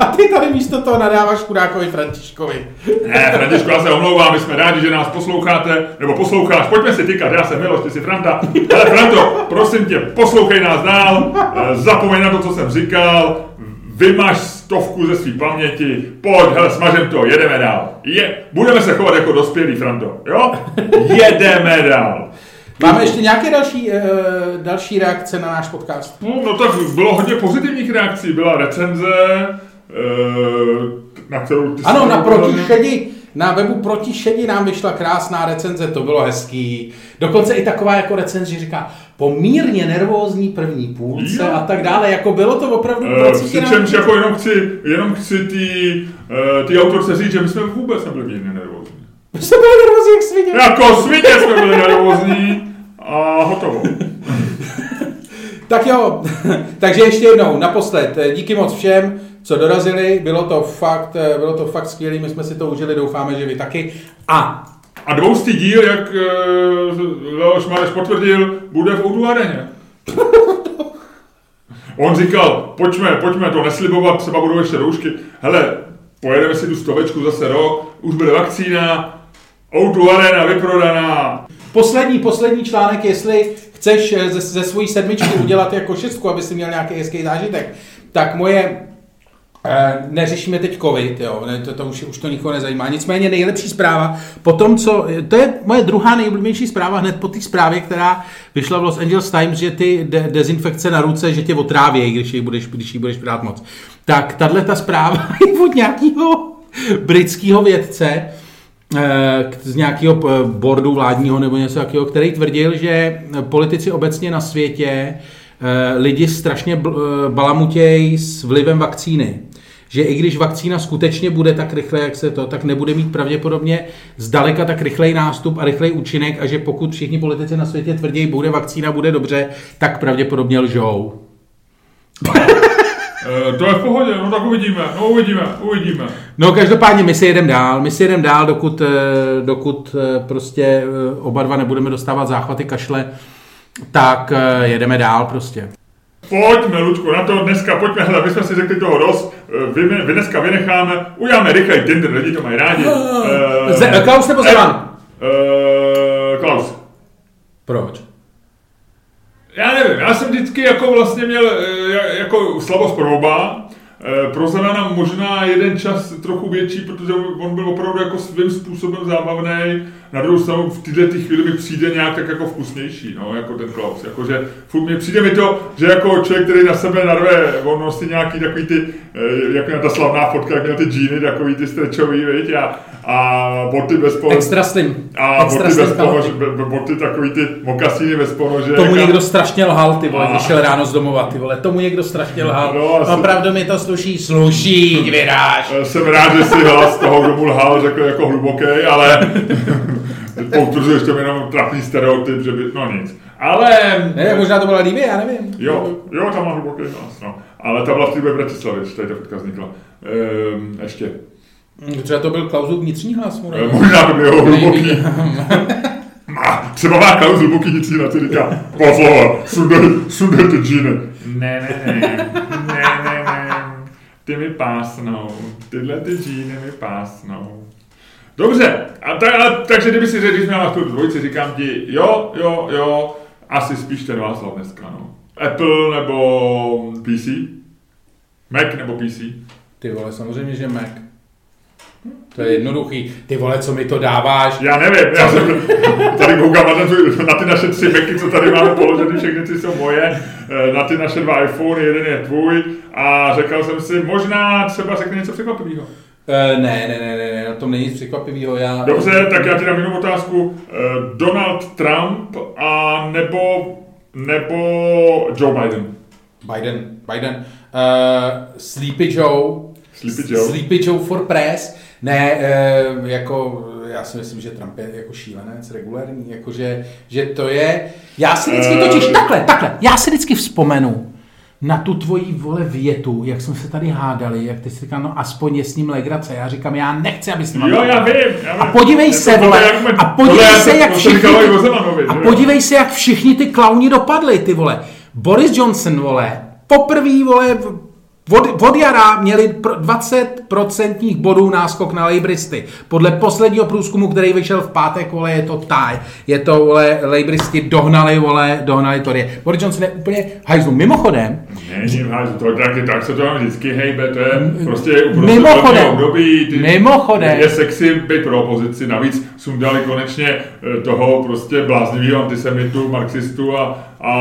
A ty tady místo toho nadáváš chudákovi Františkovi. Ne, Františku, já se omlouvám, my jsme rádi, že nás posloucháte, nebo posloucháš, pojďme si tykat, já jsem Miloš, ty jsi Franta. Ale Franto, prosím tě, poslouchej nás dál, eh, zapomeň na to, co jsem říkal, vymaž stovku ze své paměti, pojď, hele, smažem to, jedeme dál. Je, budeme se chovat jako dospělí, Franto, jo? (laughs) Jedeme dál. Máme ještě nějaké další, uh, další reakce na náš podcast? No, no tak bylo hodně pozitivních reakcí, byla recenze, eh, na kterou ty Ano, na protišedi, na webu Protišedi nám vyšla krásná recenze, to bylo hezký. Dokonce i taková jako recenze, říká, po mírně nervózní první půlce Jo. a tak dále, jako bylo to opravdu Eh, procítěno. Přičemž jako jenom chci, jenom chci ty, eh, ty autorce říct, že my jsme vůbec nebyli mírně nervózní. Vy jste byli nervózní jak svině. Jako svině jsme byli nervózní a hotovo. (laughs) Tak jo, (laughs) takže ještě jednou, naposled, díky moc všem, co dorazili, bylo to fakt, bylo to fakt skvělé, my jsme si to užili, doufáme, že vy taky. A A dvoustý díl, jak uh, Leoš Mareš potvrdil, bude v Outu areně. (laughs) On říkal, pojďme, pojďme to neslibovat, třeba budou ještě roušky. Hele, pojedeme si tu stovečku zase rok, už bude vakcína, Outu arena vyprodaná. poslední, poslední článek, jestli chceš eh, ze, ze svojí sedmičky udělat jako šestku, aby si měl nějaký hezký zážitek, tak moje neřešíme teď covid, jo, ne, to, to už, už to nikoho nezajímá. Nicméně nejlepší zpráva, po tom, co, to je moje druhá nejoblíbenější zpráva hned po té zprávě, která vyšla v Los Angeles Times, že ty de- dezinfekce na ruce, že tě otrávějí, když jí budeš, když jí budeš brát moc. Tak tahle ta zpráva (laughs) je od nějakého britského vědce, eh, z nějakého eh, bordu vládního nebo něco takového, který tvrdil, že politici obecně na světě eh, lidi strašně eh, balamutějí s vlivem vakcíny. Že i když vakcína skutečně bude tak rychle, jak se to, tak nebude mít pravděpodobně zdaleka tak rychlej nástup a rychlej účinek a že pokud všichni politici na světě tvrdí, bude vakcína, bude dobře, tak pravděpodobně lžou. (laughs) E, to je v pohodě, no tak uvidíme, no uvidíme, uvidíme. No každopádně my si jedeme dál, my si jedeme dál, dokud, eh, dokud eh, prostě eh, oba dva nebudeme dostávat záchvaty kašle, tak eh, jedeme dál prostě. Pojďme, Lučku, na to dneska, pojďme, hele, my jsme si řekli toho dost, E, vy, vy dneska vynecháme, uděláme rychlej Tinder, lidi to mají rádi. E, Ze- Klaus nebo Zeman? E, Klaus. Proč? Já nevím, já jsem vždycky jako vlastně měl jako slavost pro oba. E, Pro Zemana možná jeden čas trochu větší, protože on byl opravdu jako svým způsobem zábavný. Na druhou stranu v této té chvíli mi přijde nějak tak jako vkusnější, no, jako ten Klaus. Jakože furt mi přijde mi to, že jako člověk, který na sebe narve, on nosí nějaký takový ty, jako ta slavná fotka, jak měl ty džíny, takový ty stretchový, viď, a, a boty bez ponože. Extra slim. A Extra boty slim bez ponože, kalhoty. be- be- boty takový ty mokasíny bez ponože. Tomu a- někdo strašně lhal, ty vole, A. když šel ráno z domova, ty vole, tomu někdo strašně lhal. No, asi- Opravdu mi to sluší, sluší, vyráž. Eh, Jsem rád, že si hlas toho, kdo mu lhal, řekl jako hluboký, ale (laughs) potvrzuješ to jenom trapný stereotyp, že by, no nic. Ale, Ne, možná to byla líbí, já nevím. jo, jo, tam má hluboký hlas, no. Ale ta byla v té Bratislavě, tady ta fotka vznikla. Ehm, ještě. Třeba to byl Klausův vnitřní hlas, mu Eh, možná to bylo hluboký. (laughs) Má, třeba má Klaus hluboký nic na ty říká, pozor, sundej, sundej ty džíny. Ne, ne, ne, ne, ne, ne, ty mi pásnou, tyhle ty džíny mi pásnou. Dobře, a ta, a, takže kdyby si řekl, když měla tu dvojici, říkám ti, jo, jo, jo, asi spíš ten Václav dneska, no. Apple nebo PC? Mac nebo PC? Ty vole, samozřejmě, že Mac. To je jednoduchý. Ty vole, co mi to dáváš? Já nevím, já jsem tady koukám na, ten, na ty naše tři Macy, co tady máme položený, všechny ty jsou moje, eh, na ty naše dva iPhony, jeden je tvůj a řekl jsem si, možná třeba řekne něco překvapivého. Uh, ne, ne, ne, ne, ne, na tom není nic překvapivého. Já... Dobře, tak já ti dám jinou otázku. Eh, Donald Trump a nebo, nebo Joe Biden? Biden, Biden. Uh, Sleepy Joe. Sleepy Joe. Sleepy Joe for press. Ne, uh, jako, já si myslím, že Trump je jako šílenec, regulární, jakože, že to je, já si vždycky Eh, totiž, takhle, takhle, já si vždycky vzpomenu na tu tvoji vole větu, jak jsme se tady hádali, jak ty jsi říkal, no aspoň je s ním legrace. Já říkám, já nechci, aby s ním Jo, já vím. Já vím. A podívej se, vole, a podívej se, jak všichni, a že podívej se, jak všichni ty klauni dopadli, ty vole. Boris Johnson, vole, poprvý, vole, od, od jara měli pro- 20% bodů náskok na lejbristy. Podle posledního průzkumu, který vyšel v pátek, vole, je to taj. Je to, vole, lejbristi dohnali, vole, dohnali Tory. Boris Johnson je úplně hajzlu. Mimochodem, Není, házu, to tak, tak se to tam vždycky hejbe, to je prostě Mimochodem. období. Ty, Mimochodem. Je sexy být pro opozici, navíc sundali konečně eh, toho prostě bláznivého antisemitu, marxistu a, a,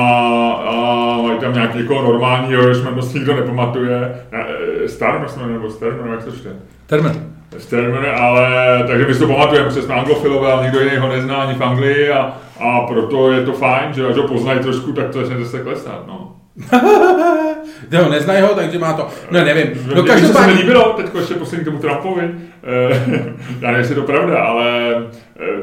a mají tam nějaký někoho normálního, jež moc nikdo nepamatuje. Eh, Starmer jsme nebo Starmer, jak se čte? Termen. Sterman, ale takže my si to pamatujeme, protože jsme anglofilové, ale nikdo jiný ho nezná ani v Anglii a, a proto je to fajn, že až ho poznají trošku, tak to začne zase klesat, no. (laughs) No, neznají ho, takže má to. No, nevím. No, Mně se mi každopádně... líbilo, teďko ještě poslední k tomu Trumpovi, (laughs) já nevím, jestli je to pravda, ale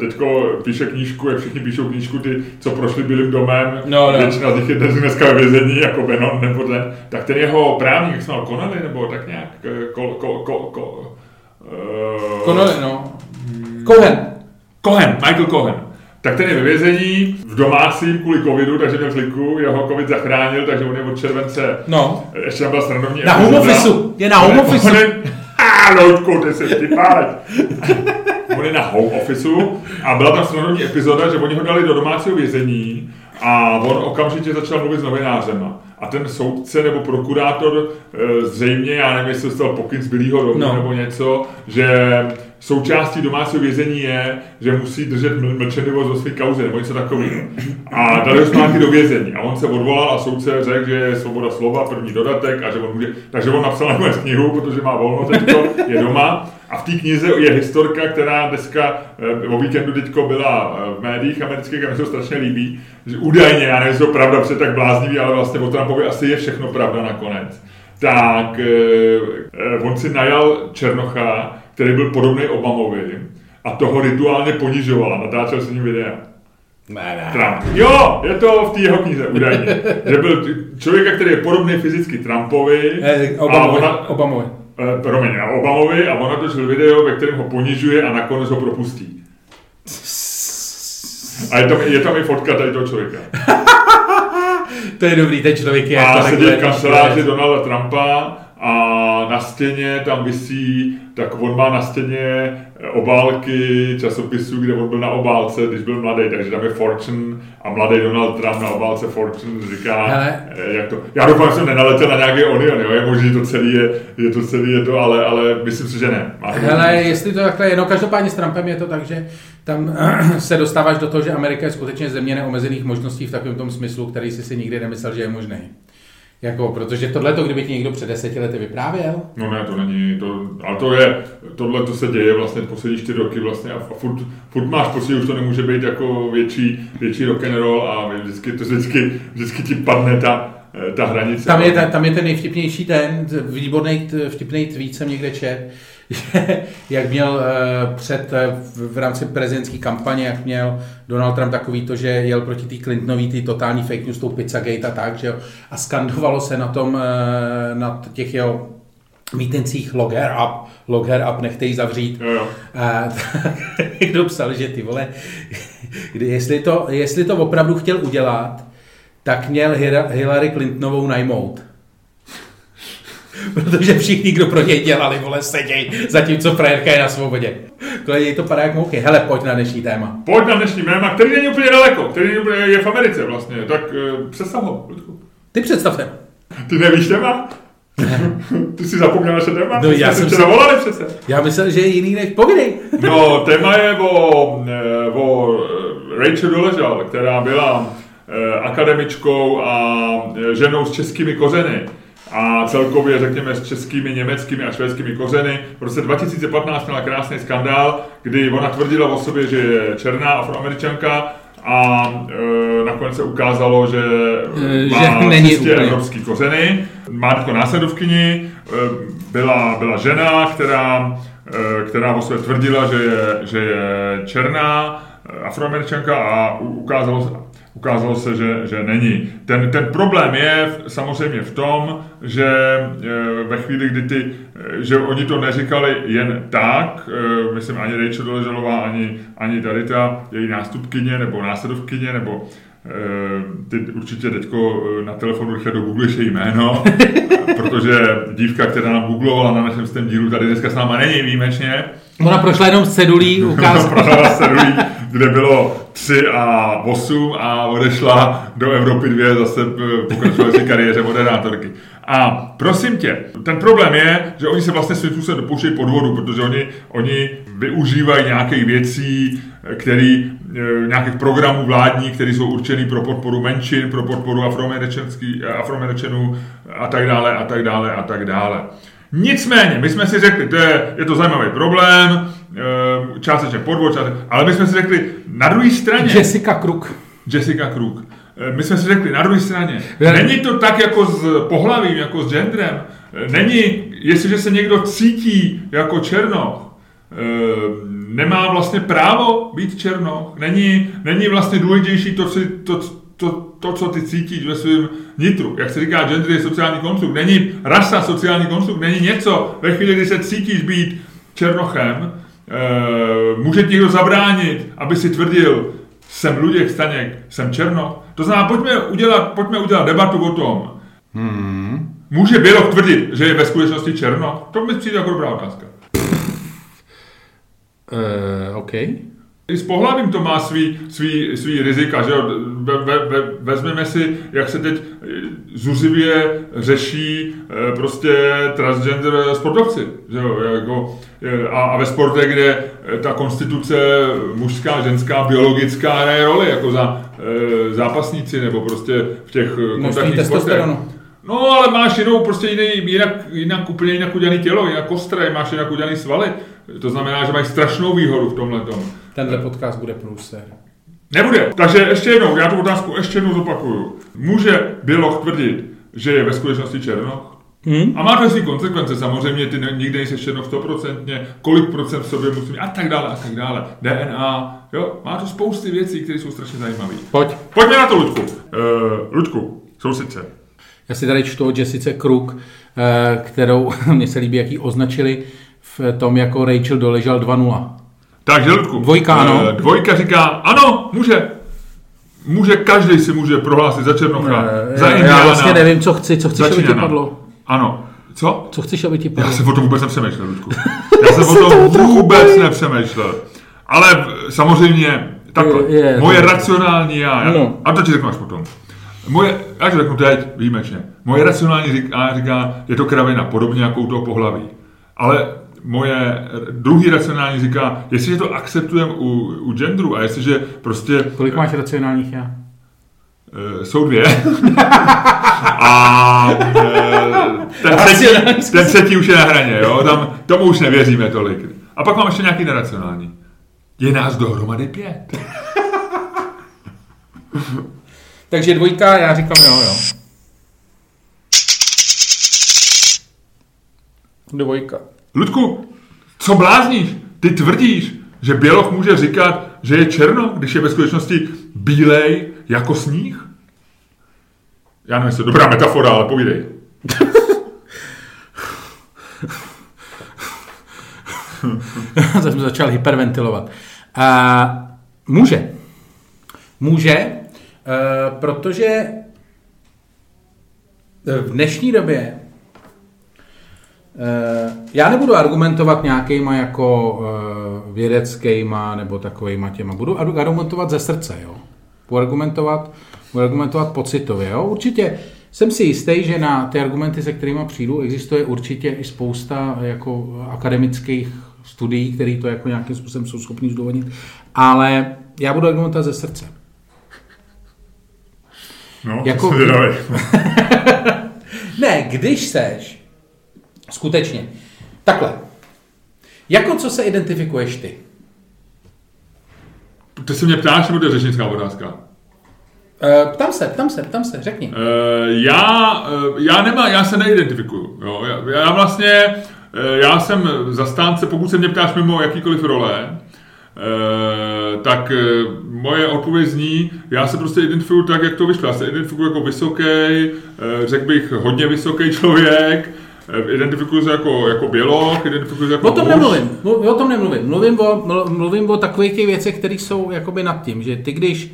teďko píše knížku, jak všichni píšou knížku, ty, co prošli Bílým domem, No, no. většina z nich je dnes dneska ve vězení, jako Benon nebo ten, tak ten jeho právník, jak se jmenoval Connelly, nebo tak nějak, eh, kol, kol, kol, kol, eh, Connelly, no. Cohen. Cohen, Michael Cohen. Tak ten je ve vězení, v domácím kvůli covidu, takže měl kliku, jeho covid zachránil, takže on je od července, No. ještě tam byla srandovní Na home officeu, je na home On officeu. Loďku, ty se vtipáš. (laughs) On je na home officeu a byla tam srandovní epizoda, že oni ho dali do domácího vězení a on okamžitě začal mluvit s novinářema. A ten soudce nebo prokurátor eh, zřejmě, já nevím, jestli dostal pokyn z Bílého domu No. nebo něco, že součástí domácího vězení je, že musí držet ml- mlčenlivost do své kauzy nebo něco takového. A dali ho zpátky do vězení. A on se odvolal a soudce řekl, že je svoboda slova, první dodatek a že on může... Takže on napsal nakonec knihu, protože má volno teďko, je doma. A v té knize je historka, která dneska eh, o víkendu teďko byla eh, v médiích amerických a mi se to strašně líbí, že údajně, já nevím, jestli to pravda, protože tak bláznivý, ale vlastně o Trumpovi asi je všechno pravda nakonec. Tak eh, eh, on si najal Černocha, který byl podobný Obamovi a toho rituálně ponižoval a natáčel s ním videa. Trump. Jo, je to v té jeho knize údajně. (laughs) Že byl člověka, který je podobný fyzicky Trumpovi. Eh, a Obamovi. ona, Obamovi. eh, promiň, a Obamovi a on natočil video, ve kterém ho ponižuje a nakonec ho propustí. (laughs) A je tam, je tam i fotka tady toho člověka. (laughs) To je dobrý, ten člověk je. A sedí takhle- v kanceláři Donalda Trumpa a na stěně tam visí, tak on má na stěně eh, obálky časopisů, kde on byl na obálce, když byl mladý, takže tam je Fortune a mladý Donald Trump na obálce Fortune říká, Hele. eh, jak to. Já doufám, že jsem nenaletěl na nějaký onion, jo, je možný, to celý je, je to celý je to, ale, ale myslím si, že ne. Hele, jestli to takhle je, no každopádně s Trumpem je to tak, že tam (clears throat) se dostáváš do toho, že Amerika je skutečně země neomezených možností v takovém tom smyslu, který si si nikdy nemyslel, že je možný. Jako, protože tohle, kdyby ti někdo před deseti lety vyprávěl, No ne, to není, to, ale to je, tohle to se děje vlastně poslední čtyři roky vlastně a, a furt, furt máš pocit, už to nemůže být jako větší, větší rock and roll a vždycky, to vždycky, vždycky ti padne ta, eh, ta hranice. Tam je, ta, tam je ten nejvtipnější ten, výborný vtipný tweet jsem někde čet, (laughs) jak měl eh, před, eh, v, rámci prezidentské kampaně, jak měl Donald Trump takový to, že jel proti té Clintonový, ty totální fake news, tou Pizzagate a tak, že jo, a skandovalo se na tom, eh, na těch jeho mítencích log her up, log her up, nechte ji zavřít. Jo, jo. A (laughs) někdo psal, že ty vole, (laughs) jestli, to, jestli to opravdu chtěl udělat, tak měl Hillary Clintonovou najmout. (laughs) Protože všichni, kdo pro něj dělali, vole, seděj, zatímco frajerka je na svobodě. Tohle jej to padá jak mouchy. Hele, pojď na dnešní téma. Pojď na dnešní téma, který není úplně daleko, který je v Americe vlastně, tak uh, představ ho, Ludku. Ty představ téma. Ty nevíš téma? (laughs) Ty jsi zapomněl naše téma? No, já jsem se volali přece. Já myslel, že je jiný než povidej. No, téma je o, eh, o eh, Rachel Doležal, která byla akademičkou a ženou s českými kořeny a celkově, řekněme, s českými, německými a švédskými kořeny. V roce 2015 měla krásný skandál, kdy ona tvrdila o sobě, že je černá afroameričanka a e, nakonec se ukázalo, že Eh, má že není čistě úplně. evropský kořeny. Má jako následovkyni, e, byla, byla žena, která, e, která o sobě tvrdila, že je, že je černá e, afroameričanka a ukázalo se, ukázalo se, že, že není. Ten, ten problém je v- samozřejmě v tom, že e, ve chvíli, kdy ty, e, že oni to neříkali jen tak, e, myslím ani Rachel Doležalová, ani, ani tady ta její nástupkyně nebo následovkyně, nebo e, ty určitě teďko na telefonu rychle do Google její jméno, (laughs) protože dívka, která nám googlovala na našem stém dílu, tady dneska s náma není výjimečně, Ona prošla jenom z cedulí, ukázala. Prohrala se druhý, kde bylo 3 a 8 a odešla do Evropy 2 zase eh, pokračovala (laughs) si kariéře moderátorky. A prosím tě, ten problém je, že oni se vlastně svým způsobem dopouštějí podvodu, protože oni, oni využívají nějakých věcí, eh, který, eh, nějakých programů vládních, které jsou určený pro podporu menšin, pro podporu afroameričanů a tak dále, a tak dále, a tak dále. Nicméně, my jsme si řekli, to je, je to zajímavý problém, částečně podvod, částečně, ale my jsme si řekli, na druhé straně, Jessica Kruk. Jessica Krug, eh, my jsme si řekli na druhé straně, Ne. není to tak jako s pohlavím, jako s genderem. Eh, Není, jestliže se někdo cítí jako černoch, eh, nemá vlastně právo být černoch. Není, není vlastně důležitější to, co, to, to, to, co ty cítíš ve svém nitru. Jak se říká, gender je sociální konstrukt. Není rasa sociální konstrukt, není něco. Ve chvíli, kdy se cítíš být černochem, eh, může ti někdo zabránit, aby si tvrdil, jsem Luděk Staněk, jsem Černoch. To znamená, pojďme udělat, pojďme udělat debatu o tom, Hmm. může Běloch tvrdit, že je ve skutečnosti Černoch? To mi přijde jako dobrá otázka. Uh, OK. I s pohlavím to má svý, svý, svý rizika, že jo? Ve, ve, ve, vezmeme si, jak se teď eh, zuřivě řeší eh, prostě transgender sportovci, že jo? Jako, eh, a, a ve sportech, kde ta konstituce mužská, ženská, biologická hraje roli, jako za eh, zápasníci, nebo prostě v těch kontaktních sportech. No, ale máš jinou, prostě jiný, jinak, jinak úplně jinak udělaný tělo, jinak kostré, máš jinak udělaný svaly. To znamená, že mají strašnou výhodu v tomhle tom. Tenhle podcast bude průser. Nebude. Takže ještě jednou, já tu otázku ještě jednou zopakuju. Může Běloch tvrdit, že je ve skutečnosti černoch? Hmm? A má to svý konsekvence, samozřejmě ty ne- nikdy nejsi černoch stoprocentně, kolik procent v sobě musí mít a tak dále a tak dále. DNA, jo, má to spousty věcí, které jsou strašně zajímavé. Pojď. Pojďme na to, Ludku. Uh, Ludku, sousit se. Já si tady čtu od Jessice Kruk, eh, kterou (laughs) mně se líbí, jak ji označili v tom, jako Rachel doležel 2-0. Takže Ludku. Dvojka, ano. eh, Dvojka říká, ano, může. Může, každý si může prohlásit za Černocha, za já, já Indiána, vlastně nevím, co chci, co chceš, za aby ti padlo. Ano. Co? Co chceš, aby ti Já padlo? jsem o tom vůbec nepřemýšlel, Ludku. (laughs) Já jsem o tom trochu vůbec nepřemýšlel. Ale samozřejmě, takhle, Je- je. moje racionální já, já No. a to ti řeknu až potom. Moje, já to řeknu teď, výjimečně. Moje racionální říká, říká, je to kravina, podobně jako u toho pohlaví. Ale moje druhý racionální říká, jestliže to akceptujeme u, u genderu a jestliže prostě Kolik máš racionálních já? Eh, jsou dvě. (laughs) A eh, ten třetí, ten třetí už je na hraně, jo? Tam, tomu už nevěříme tolik. A pak mám ještě nějaký neracionální. Je nás dohromady pět. (laughs) Takže dvojka, já říkám jo, jo. Dvojka. Ludku, co blázníš? Ty tvrdíš, že Běloch může říkat, že je černo, když je ve skutečnosti bílej jako sníh? Já nevím, jestli dobrá metafora, ale povídej. (laughs) Teď jsem začal hyperventilovat. A, může. Může, protože v dnešní době eh, já nebudu argumentovat nějakýma jako eh, vědeckýma nebo takovýma těma. Budu argumentovat ze srdce, jo. Budu argumentovat, budu argumentovat pocitově, jo. Určitě jsem si jistý, že na ty argumenty, se kterými přijdu, existuje určitě i spousta jako akademických studií, které to jako nějakým způsobem jsou schopni zdůvodnit, ale já budu argumentovat ze srdce. No, Jako- zvědavý. (laughs) Ne, když seš, skutečně, takhle, jako co se identifikuješ ty? Ty se mě ptáš, nebo to je řečnická otázka? E, ptám se, ptám se, ptám se, řekni. Eh, já, eh, já nemám, já se neidentifikuju. Jo? Já, já vlastně, já jsem zastánce, pokud se mě ptáš mimo jakýkoliv role, eh, tak eh, moje odpověď zní, já se prostě identifikuju tak, jak to vyšlo. Já se identifikuju jako vysoký, eh, řekl bych hodně vysoký (laughs) člověk, identifikuju se jako, jako běloch, identifikuju se jako O tom muž. nemluvím, mlu- o tom nemluvím. Mluvím o, mlu- mluvím o takových těch věcech, které jsou jakoby nad tím, že ty když e,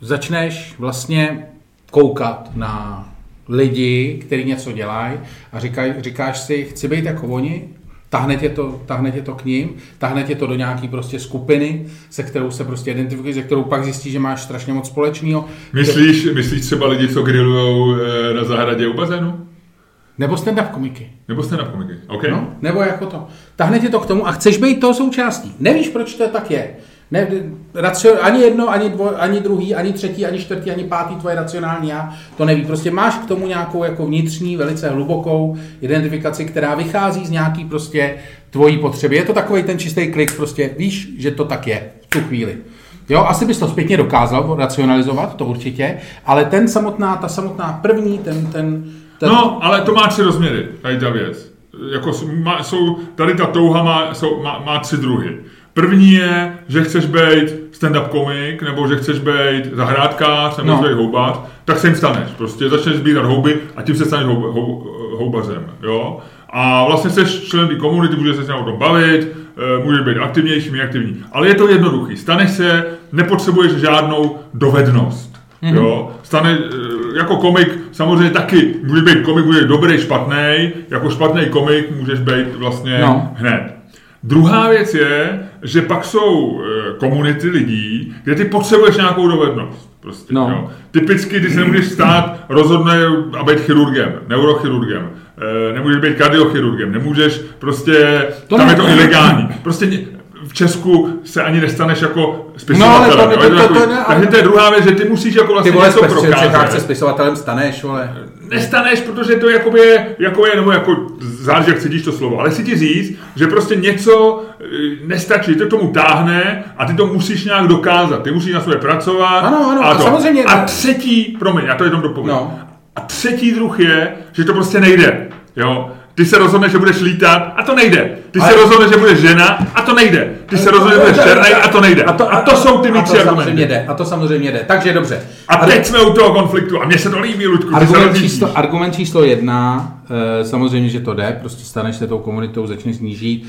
začneš vlastně koukat na lidi, kteří něco dělají a říkaj, říkáš si, chci být jako oni, tahne tě, to, tahne tě to k ním, tahne tě to do nějaký prostě skupiny, se kterou se prostě identifikuješ, se kterou pak zjistíš, že máš strašně moc společného. Myslíš, myslíš třeba lidi, co grillujou eh, na zahradě u bazénu? Nebo stand-up komiky. Nebo jste na komiky? OK? No, nebo jako to. Tahne tě to k tomu a chceš být toho součástí. Nevíš, proč to tak je. Ne, racio, ani jedno, ani, dvo, ani druhý, ani třetí, ani čtvrtý, ani pátý tvoje racionální já to neví. Prostě máš k tomu nějakou jako vnitřní, velice hlubokou identifikaci, která vychází z nějaký prostě tvojí potřeby. Je to takový ten čistý klik, prostě víš, že to tak je v tu chvíli. Jo, asi bys to zpětně dokázal racionalizovat, to určitě, ale ten samotná, ta samotná první, ten, ten, ten... No, ale to má tři rozměry, tady ta věc. Jako má, jsou, tady ta touha má, jsou, má, má tři druhy. První je, že chceš být stand-up komik, nebo že chceš být zahrádkář, nebo no. chceš být houbař, tak se jim staneš. Prostě začneš sbírat houby a tím se staneš houb, houb, houbařem. Jo? A vlastně jsi člen té komunity, můžeš se s o tom bavit, eh, můžeš být aktivnější, méně aktivní. Ale je to jednoduchý. Staneš se, nepotřebuješ žádnou dovednost. Mm-hmm. Jo? Stane, eh, jako komik samozřejmě taky můžeš být komik, můžeš být dobrý, špatný. Jako špatný komik můžeš být vlastně no. hned. Druhá věc je, že pak jsou eh, komunity lidí, kde ty potřebuješ nějakou dovednost. Prostě, no. jo. Typicky, ty se nemůžeš stát, rozhodne a být chirurgem, neurochirurgem, e, nemůžeš být kardiochirurgem, nemůžeš prostě, to tam ne, je to ilegální. Prostě Česku se ani nestaneš jako spisovatelem. No, ale to, to, to, to, to, ne, Takže to je druhá věc, že ty musíš jako vlastně ty vole, něco prokázat. Ty se spisovatelem staneš, ale nestaneš, protože to jakoby je, jako je, nebo jako záleží, jak cítíš to slovo, ale si ti říct, že prostě něco e, nestačí, to tomu táhne a ty to musíš nějak dokázat, ty musíš na sobě pracovat. Ano, ano, a, to. a samozřejmě. A třetí, promiň, já to jenom dopovím. No. A třetí druh je, že to prostě nejde. Jo? Ty se rozhodneš, že budeš lítat a to nejde. Ty ale... se rozhodneš, že budeš žena a to nejde. Ty se rozhodneš, že budeš černý a to nejde. A to, a to jsou ty věci argumenty. Jde, a to samozřejmě jde. Takže dobře. A teď jsme u toho konfliktu a mně se to líbí, Ludku. Argument, číslo, argument číslo jedna, e, samozřejmě, že to jde, prostě staneš se tou komunitou, začneš snížit,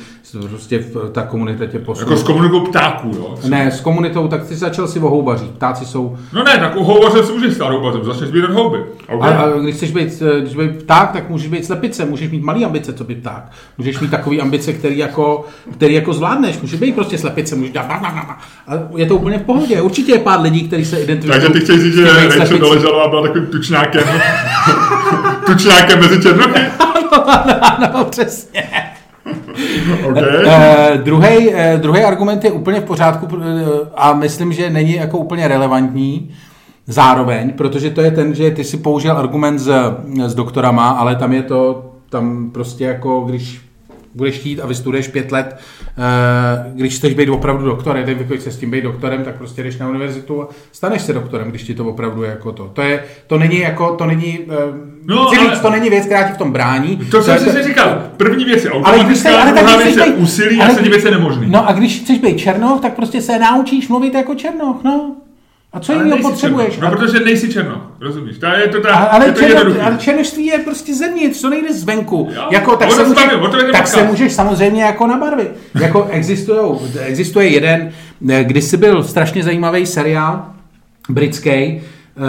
prostě ta komunita tě posune. Jako s komunitou ptáků, jo? Ne, s komunitou, tak ty začal si o houbařích, ptáci jsou... No ne, tak u houbaře si můžeš stát houbařem, začneš sbírat houby. Okay. A, a, když chceš být, eh, když být pták, tak můžeš být slepice, můžeš mít malý ambice, co by pták. Můžeš mít takový ambice, který jako, který jako zvládneš, můžeš být prostě slepice, můžeš dát... A je to úplně v pohodě. Určitě je pár lidí, kteří se identifikují. Takže ty chceš říct, že Rachel Doležalová byla takovým tučňákem, (laughs) tučňákem mezi černochy? (laughs) ano, ano, ano, přesně. Okay. Uh, druhý argument je úplně v pořádku uh, a myslím, že není jako úplně relevantní zároveň, protože to je ten, že ty si použil argument s, s doktorama, ale tam je to, tam prostě jako, když budeš chtít a vystuduješ pět let, eh, když chceš být opravdu doktorem, když se s tím být doktorem, tak prostě jdeš na univerzitu a staneš se doktorem, když ti to opravdu je jako to. To, je, to není jako, to není, eh, no, chci ale... říct, to není věc, která ti v tom brání. To jsem si říkal, první věc je automatická, ale, druhá věc je úsilí a třetí věc je nemožný. No a když chceš být černoch, tak prostě se naučíš mluvit jako černoch, no. A co jiného potřebuješ? Černo. No, protože nejsi černo, rozumíš? To je to, ta, ale, je to černo, ale černožství je prostě zevnitř, co nejde zvenku. Jo, jako, tak se, může, tak se můžeš samozřejmě jako nabarvit. jako existujou, existuje jeden, kdysi byl strašně zajímavý seriál, britský, uh,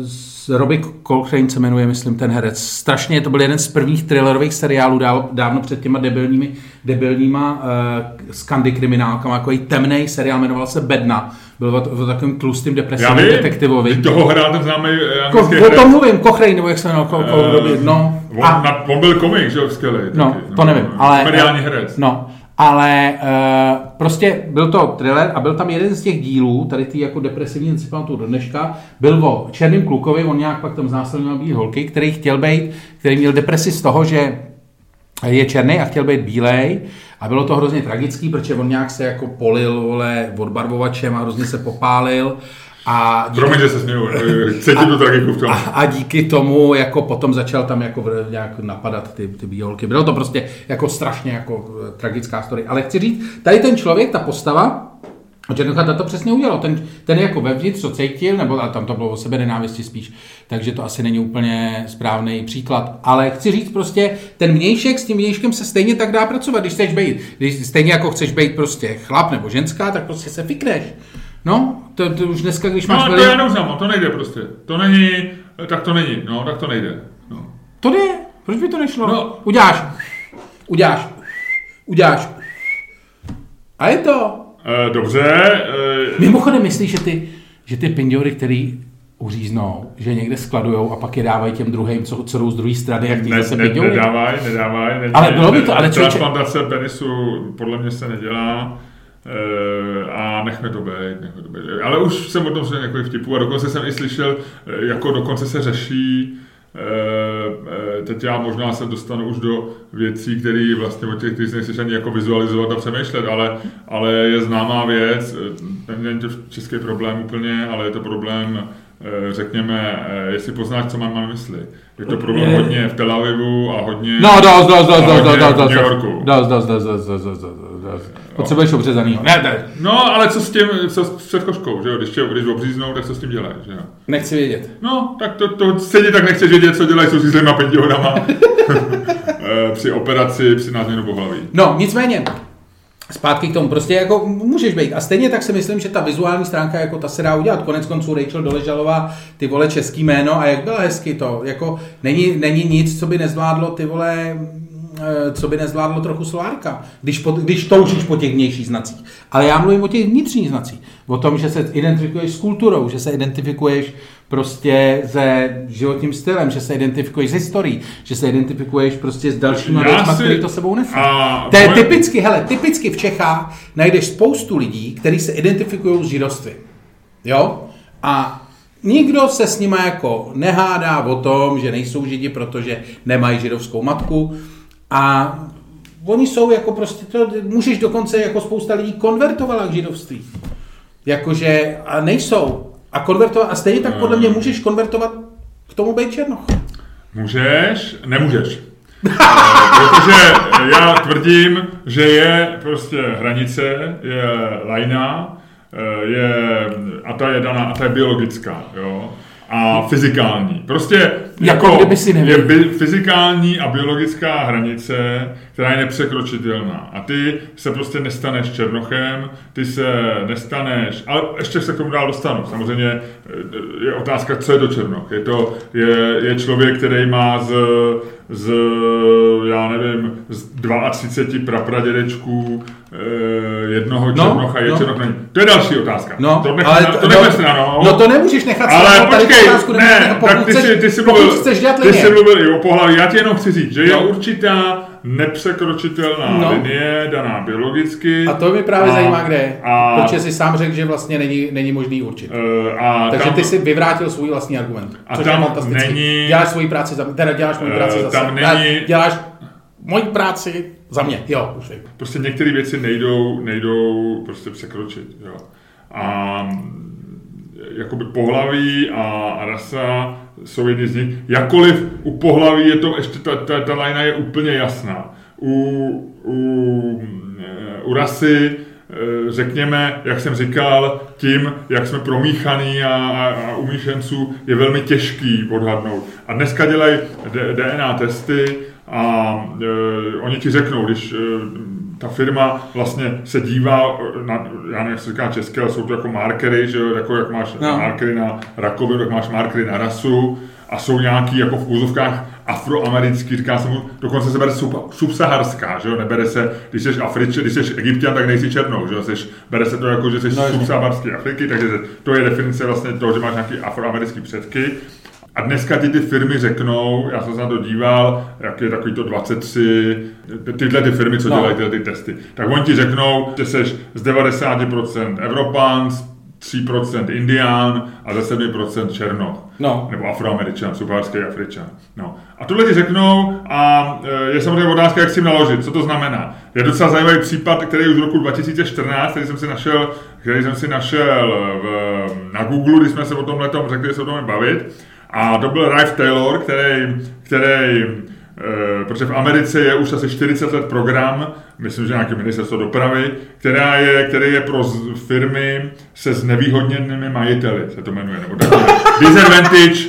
uh, Robbie Coltrane se jmenuje, myslím, ten herec. Strašně, to byl jeden z prvních thrillerových seriálů dál, dávno před těma debilními, debilníma uh, skandy kriminálkama, jako temný seriál, jmenoval se Bedna. Byl o, o takovém tlustým depresivním detektivovi. toho hrál ten známý eh, Ko, O tom mluvím, Cochrane, nebo jak se jmenoval, uh, no. On, a, na, on byl komik, že jo, skvělý. No, taky, to no, nevím, ale... Mediální herec. No, ale uh, prostě byl to thriller a byl tam jeden z těch dílů, tady ty jako depresivní encefalatu do dneška, byl o černým klukovi, on nějak pak tam znásilňoval být holky, který chtěl být, který měl depresi z toho, že je černý a chtěl být bílej. A bylo to hrozně tragický, protože on nějak se jako polil vole, odbarvovačem a hrozně se popálil a díky, Promiň, že se směju, cítím tu tragiku v tom. A, a, díky tomu jako potom začal tam jako nějak napadat ty, ty bílky. Bylo to prostě jako strašně jako eh, tragická story. Ale chci říct, tady ten člověk, ta postava, Černocha to přesně udělal. Ten, ten jako vevnitř to cítil, nebo a tam to bylo o sebe nenávisti spíš, takže to asi není úplně správný příklad. Ale chci říct prostě, ten vnějšek s tím vnějškem se stejně tak dá pracovat, když chceš být, když stejně jako chceš být prostě chlap nebo ženská, tak prostě se fikneš. No, to, to už dneska, když no, máš... No, to je neuznám, to nejde prostě. To není, tak to není, no, tak to nejde. No. To jde, proč by to nešlo? No. Uděláš, uděláš, uděláš. A je to. E, dobře. E... Mimochodem myslíš, že ty, že ty pindory, který uříznou, že někde skladujou a pak je dávají těm druhým, co, co jdou z druhé strany, jak ty ne, zase ne, Nedávají, nedávají. Ne, ale bylo by to, ale Transplantace penisu podle mě se nedělá. Eh, a nechme to být, nechme to být. Ale už jsem o tom slyšel několik vtipů a dokonce jsem i slyšel, eh, jako dokonce se řeší, teď já možná se dostanu už do věcí, které vlastně o těch, který nejsi ani jako vizualizovat a přemýšlet, ale, ale je známá věc, eh, není to český problém úplně, ale je to problém Eh, řekněme, eh, jestli poznáš, co mám na mysli. Je to problém hodně v Tel Avivu a hodně No, dost, dost, dost, dost, dost, dost, v New Yorku. dost, dost, dost, dost, dost, dost, dost, dost. Potřebuješ obřezaný. Ne, ne. No, ale co s tím, co s před koškou, že jo? Když, tě, když obříznou, tak co s tím dělají, že jo? Nechci vědět. No, tak to, to stejně tak nechceš vědět, co dělají s uřízlýma pětihodama (laughs) Eh, při operaci, při názměnu pohlaví. No, nicméně, Zpátky k tomu, prostě jako můžeš být. A stejně tak si myslím, že ta vizuální stránka, jako ta se dá udělat. Konec konců Rachel Doležalová, ty vole český jméno a jak byla hezky to. Jako není, není nic, co by nezvládlo ty vole co by nezvládlo trochu Solárka, když, po, když toužíš po těch vnějších znacích. Ale já mluvím o těch vnitřních znacích. O tom, že se identifikuješ s kulturou, že se identifikuješ prostě se životním stylem, že se identifikuješ s historií, že se identifikuješ prostě s dalšíma Já věcma, si- které to sebou nesou. a To je moje- typicky, hele, typicky v Čechách najdeš spoustu lidí, kteří se identifikují s židovstvím. Jo? A nikdo se s nima jako nehádá o tom, že nejsou židi, protože nemají židovskou matku. A oni jsou jako prostě, to, můžeš dokonce jako spousta lidí konvertovala k židovství. Jakože, a nejsou. A konvertovat, a stejně tak podle mě můžeš konvertovat k tomu být černoch. Můžeš, nemůžeš. Eh, Protože já tvrdím, že je prostě hranice, je lajna, eh, je, a ta je daná, a ta je biologická, jo, a fyzikální. Prostě Jako kdyby si nevěděl. je bi, fyzikální a biologická hranice, která je nepřekročitelná. A ty se prostě nestaneš černochem, ty se nestaneš, ale ještě se k tomu dál dostanu. Samozřejmě eh, je otázka, co je to černoch. Je to je, je člověk, který má z, z, já nevím, z 32 prapradědečků jednoho No, černocha je no. černoch není. To je další otázka. No, to nech, ale to, to to- nechme no, stranou. No to nemůžeš nechat Ale stranou, tu počkej, otázku ne, nechat, tak ty chceš- jsi, ty jsi mluvil, chceš dělat ty jsi mluvil i o pohlaví, já ti jenom chci říct, že je No. určitá nepřekročitelná No. linie, daná biologicky. A to mě právě A- zajímá, kde je. A, Protože jsi sám řekl, že vlastně není, není možný určit. eh, a Takže tam, ty si vyvrátil svůj vlastní argument. A což tam je fantastický. není- Děláš svoji práci za teda děláš moji Eh, práci za tam není- Děláš moji práci za mě. Jo, už vím. prostě některé věci nejdou, nejdou prostě překročit. Jo. A mm, jakoby pohlaví a, rasa jsou jedny z nich. Jakkoliv u pohlaví je to ještě, ta, ta, ta lajna je úplně jasná. U, u, u rasy eh, řekněme, jak jsem říkal, tím, jak jsme promíchaný a, a, a u míšenců je velmi těžký odhadnout. A dneska dělají DNA testy a e, oni ti řeknou, když e, ta firma vlastně se dívá na, já nevím, jak se říká české, ale jsou to jako markery, že jo, jako jak máš No. markery na rakovinu, tak máš markery na rasu a jsou nějaký jako v úzovkách afroamerický, říká se mu, dokonce se bere sub, subsaharská, že jo, nebere se, když jsi Afrič, když jsi Egyptian, tak nejsi černou, že jo, jsi, bere se to jako, že jsi No, jasně. subsaharské Afriky, takže to je definice vlastně toho, že máš nějaký afroamerický předky. A dneska ti ty firmy řeknou, já jsem se na to díval, jak je takový to 23, tyhle ty firmy, co No. dělají tyhle ty testy, tak oni ti řeknou, že jsi z 90% Evropan, z 3% Indián a ze 7% Černoch. No. Nebo Afroameričan, subsaharský Afričan. No. A tohle ti řeknou a e, je samozřejmě otázka, jak s tím naložit. Co to znamená? Je docela zajímavý případ, který už z roku 2014, který jsem si našel, který jsem si našel v, na Google, když jsme se o tomhle tom řekli, že se o tom bavit. A to byl Rife Taylor, který, který Eh, protože v Americe je už asi 40 let program, myslím, že nějaké ministerstvo dopravy, která je, který je pro firmy se znevýhodněnými majiteli, se to jmenuje, nebo takové (laughs) disadvantage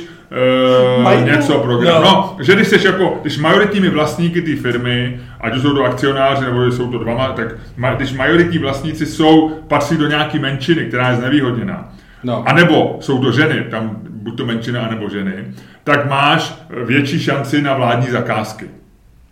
Majitel? něco program. Jo. No, že když jsi jako, když majoritními vlastníky té firmy, ať už jsou to akcionáři, nebo jsou to dva, tak ma, když majoritní vlastníci jsou, patří do nějaké menšiny, která je znevýhodněná, No. a nebo jsou to ženy, tam buď to menšina, anebo ženy, tak máš větší šanci na vládní zakázky.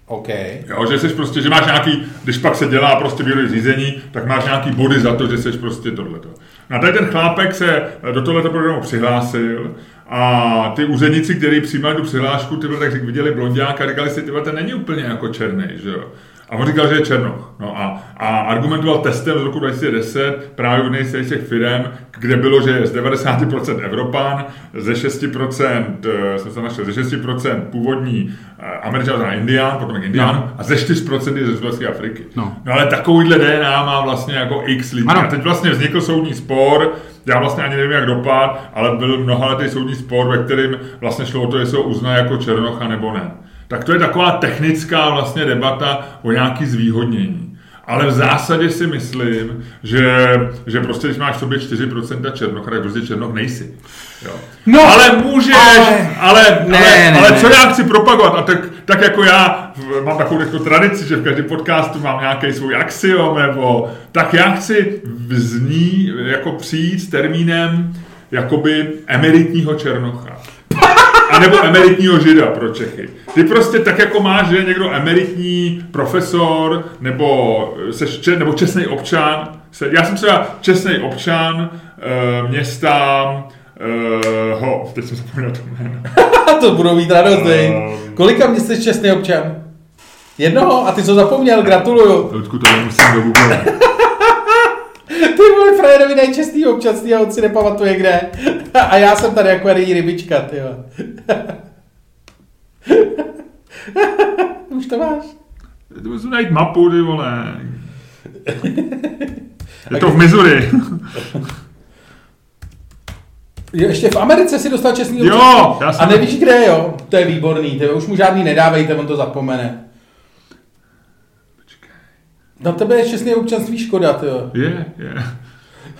OK. Jo, že jsi prostě, že máš nějaký, když pak se dělá prostě výrobní řízení, tak máš nějaký body za to, že jsi prostě tohleto. A tady ten chlápek se do tohoto programu přihlásil a ty úředníci, kteří přijímali tu přihlášku, ty tak viděli blondiáka a říkali si, tyhle, ten není úplně jako černý, že jo. A on říkal, že je černoch. No a, a argumentoval testem z roku 2010 právě u z těch firm, kde bylo, že je z 90% Evropan, ze 6% eh, jsem se našel, ze 6% původní eh, Američan, znamená Indián, potom Indián, no. a ze 4% je ze Zubelské Afriky. No. no. ale takovýhle DNA má vlastně jako x lidí. Ano. A teď vlastně vznikl soudní spor, já vlastně ani nevím, jak dopad, ale byl mnohaletý soudní spor, ve kterém vlastně šlo o to, jestli ho uzná jako Černocha nebo ne. Tak to je taková technická vlastně debata o nějaký zvýhodnění. Ale v zásadě si myslím, že, že prostě, když máš v sobě 4% černocha, tak prostě černoch nejsi. Jo. No, ale můžeš, ale, ale, ne, ale, ne, ale ne. co já chci propagovat, a tak, tak jako já mám takovou jako tradici, že v každém podcastu mám nějaký svůj axiom, nebo tak já chci z ní jako přijít s termínem jakoby emeritního černocha. A nebo emeritního žida pro Čechy. Ty prostě tak jako máš, že někdo emeritní profesor nebo, seš, nebo čestný občan. Já jsem třeba čestný občan e, města e, ho, teď jsem zapomněl to jméno. (laughs) to budou mít radost, um, Kolika měst jsi čestný občan? Jednoho? A ty co zapomněl? Gratuluju. Ludku, to nemusím do Google. (laughs) Frajerovi dají čestný občanství a on si nepamatuje kde. (laughs) A já jsem tady jako její rybička, ty (laughs) Už to máš? To musím najít mapu, ty vole. (laughs) Je to v Missouri. Jo, ještě v Americe si dostal čestný občanství. Jo, já jsem... A nevíš kde, jo? To je výborný, ty už mu žádný nedávejte, on to zapomene. Na tebe je čestný občanství škoda, jo. Je, je.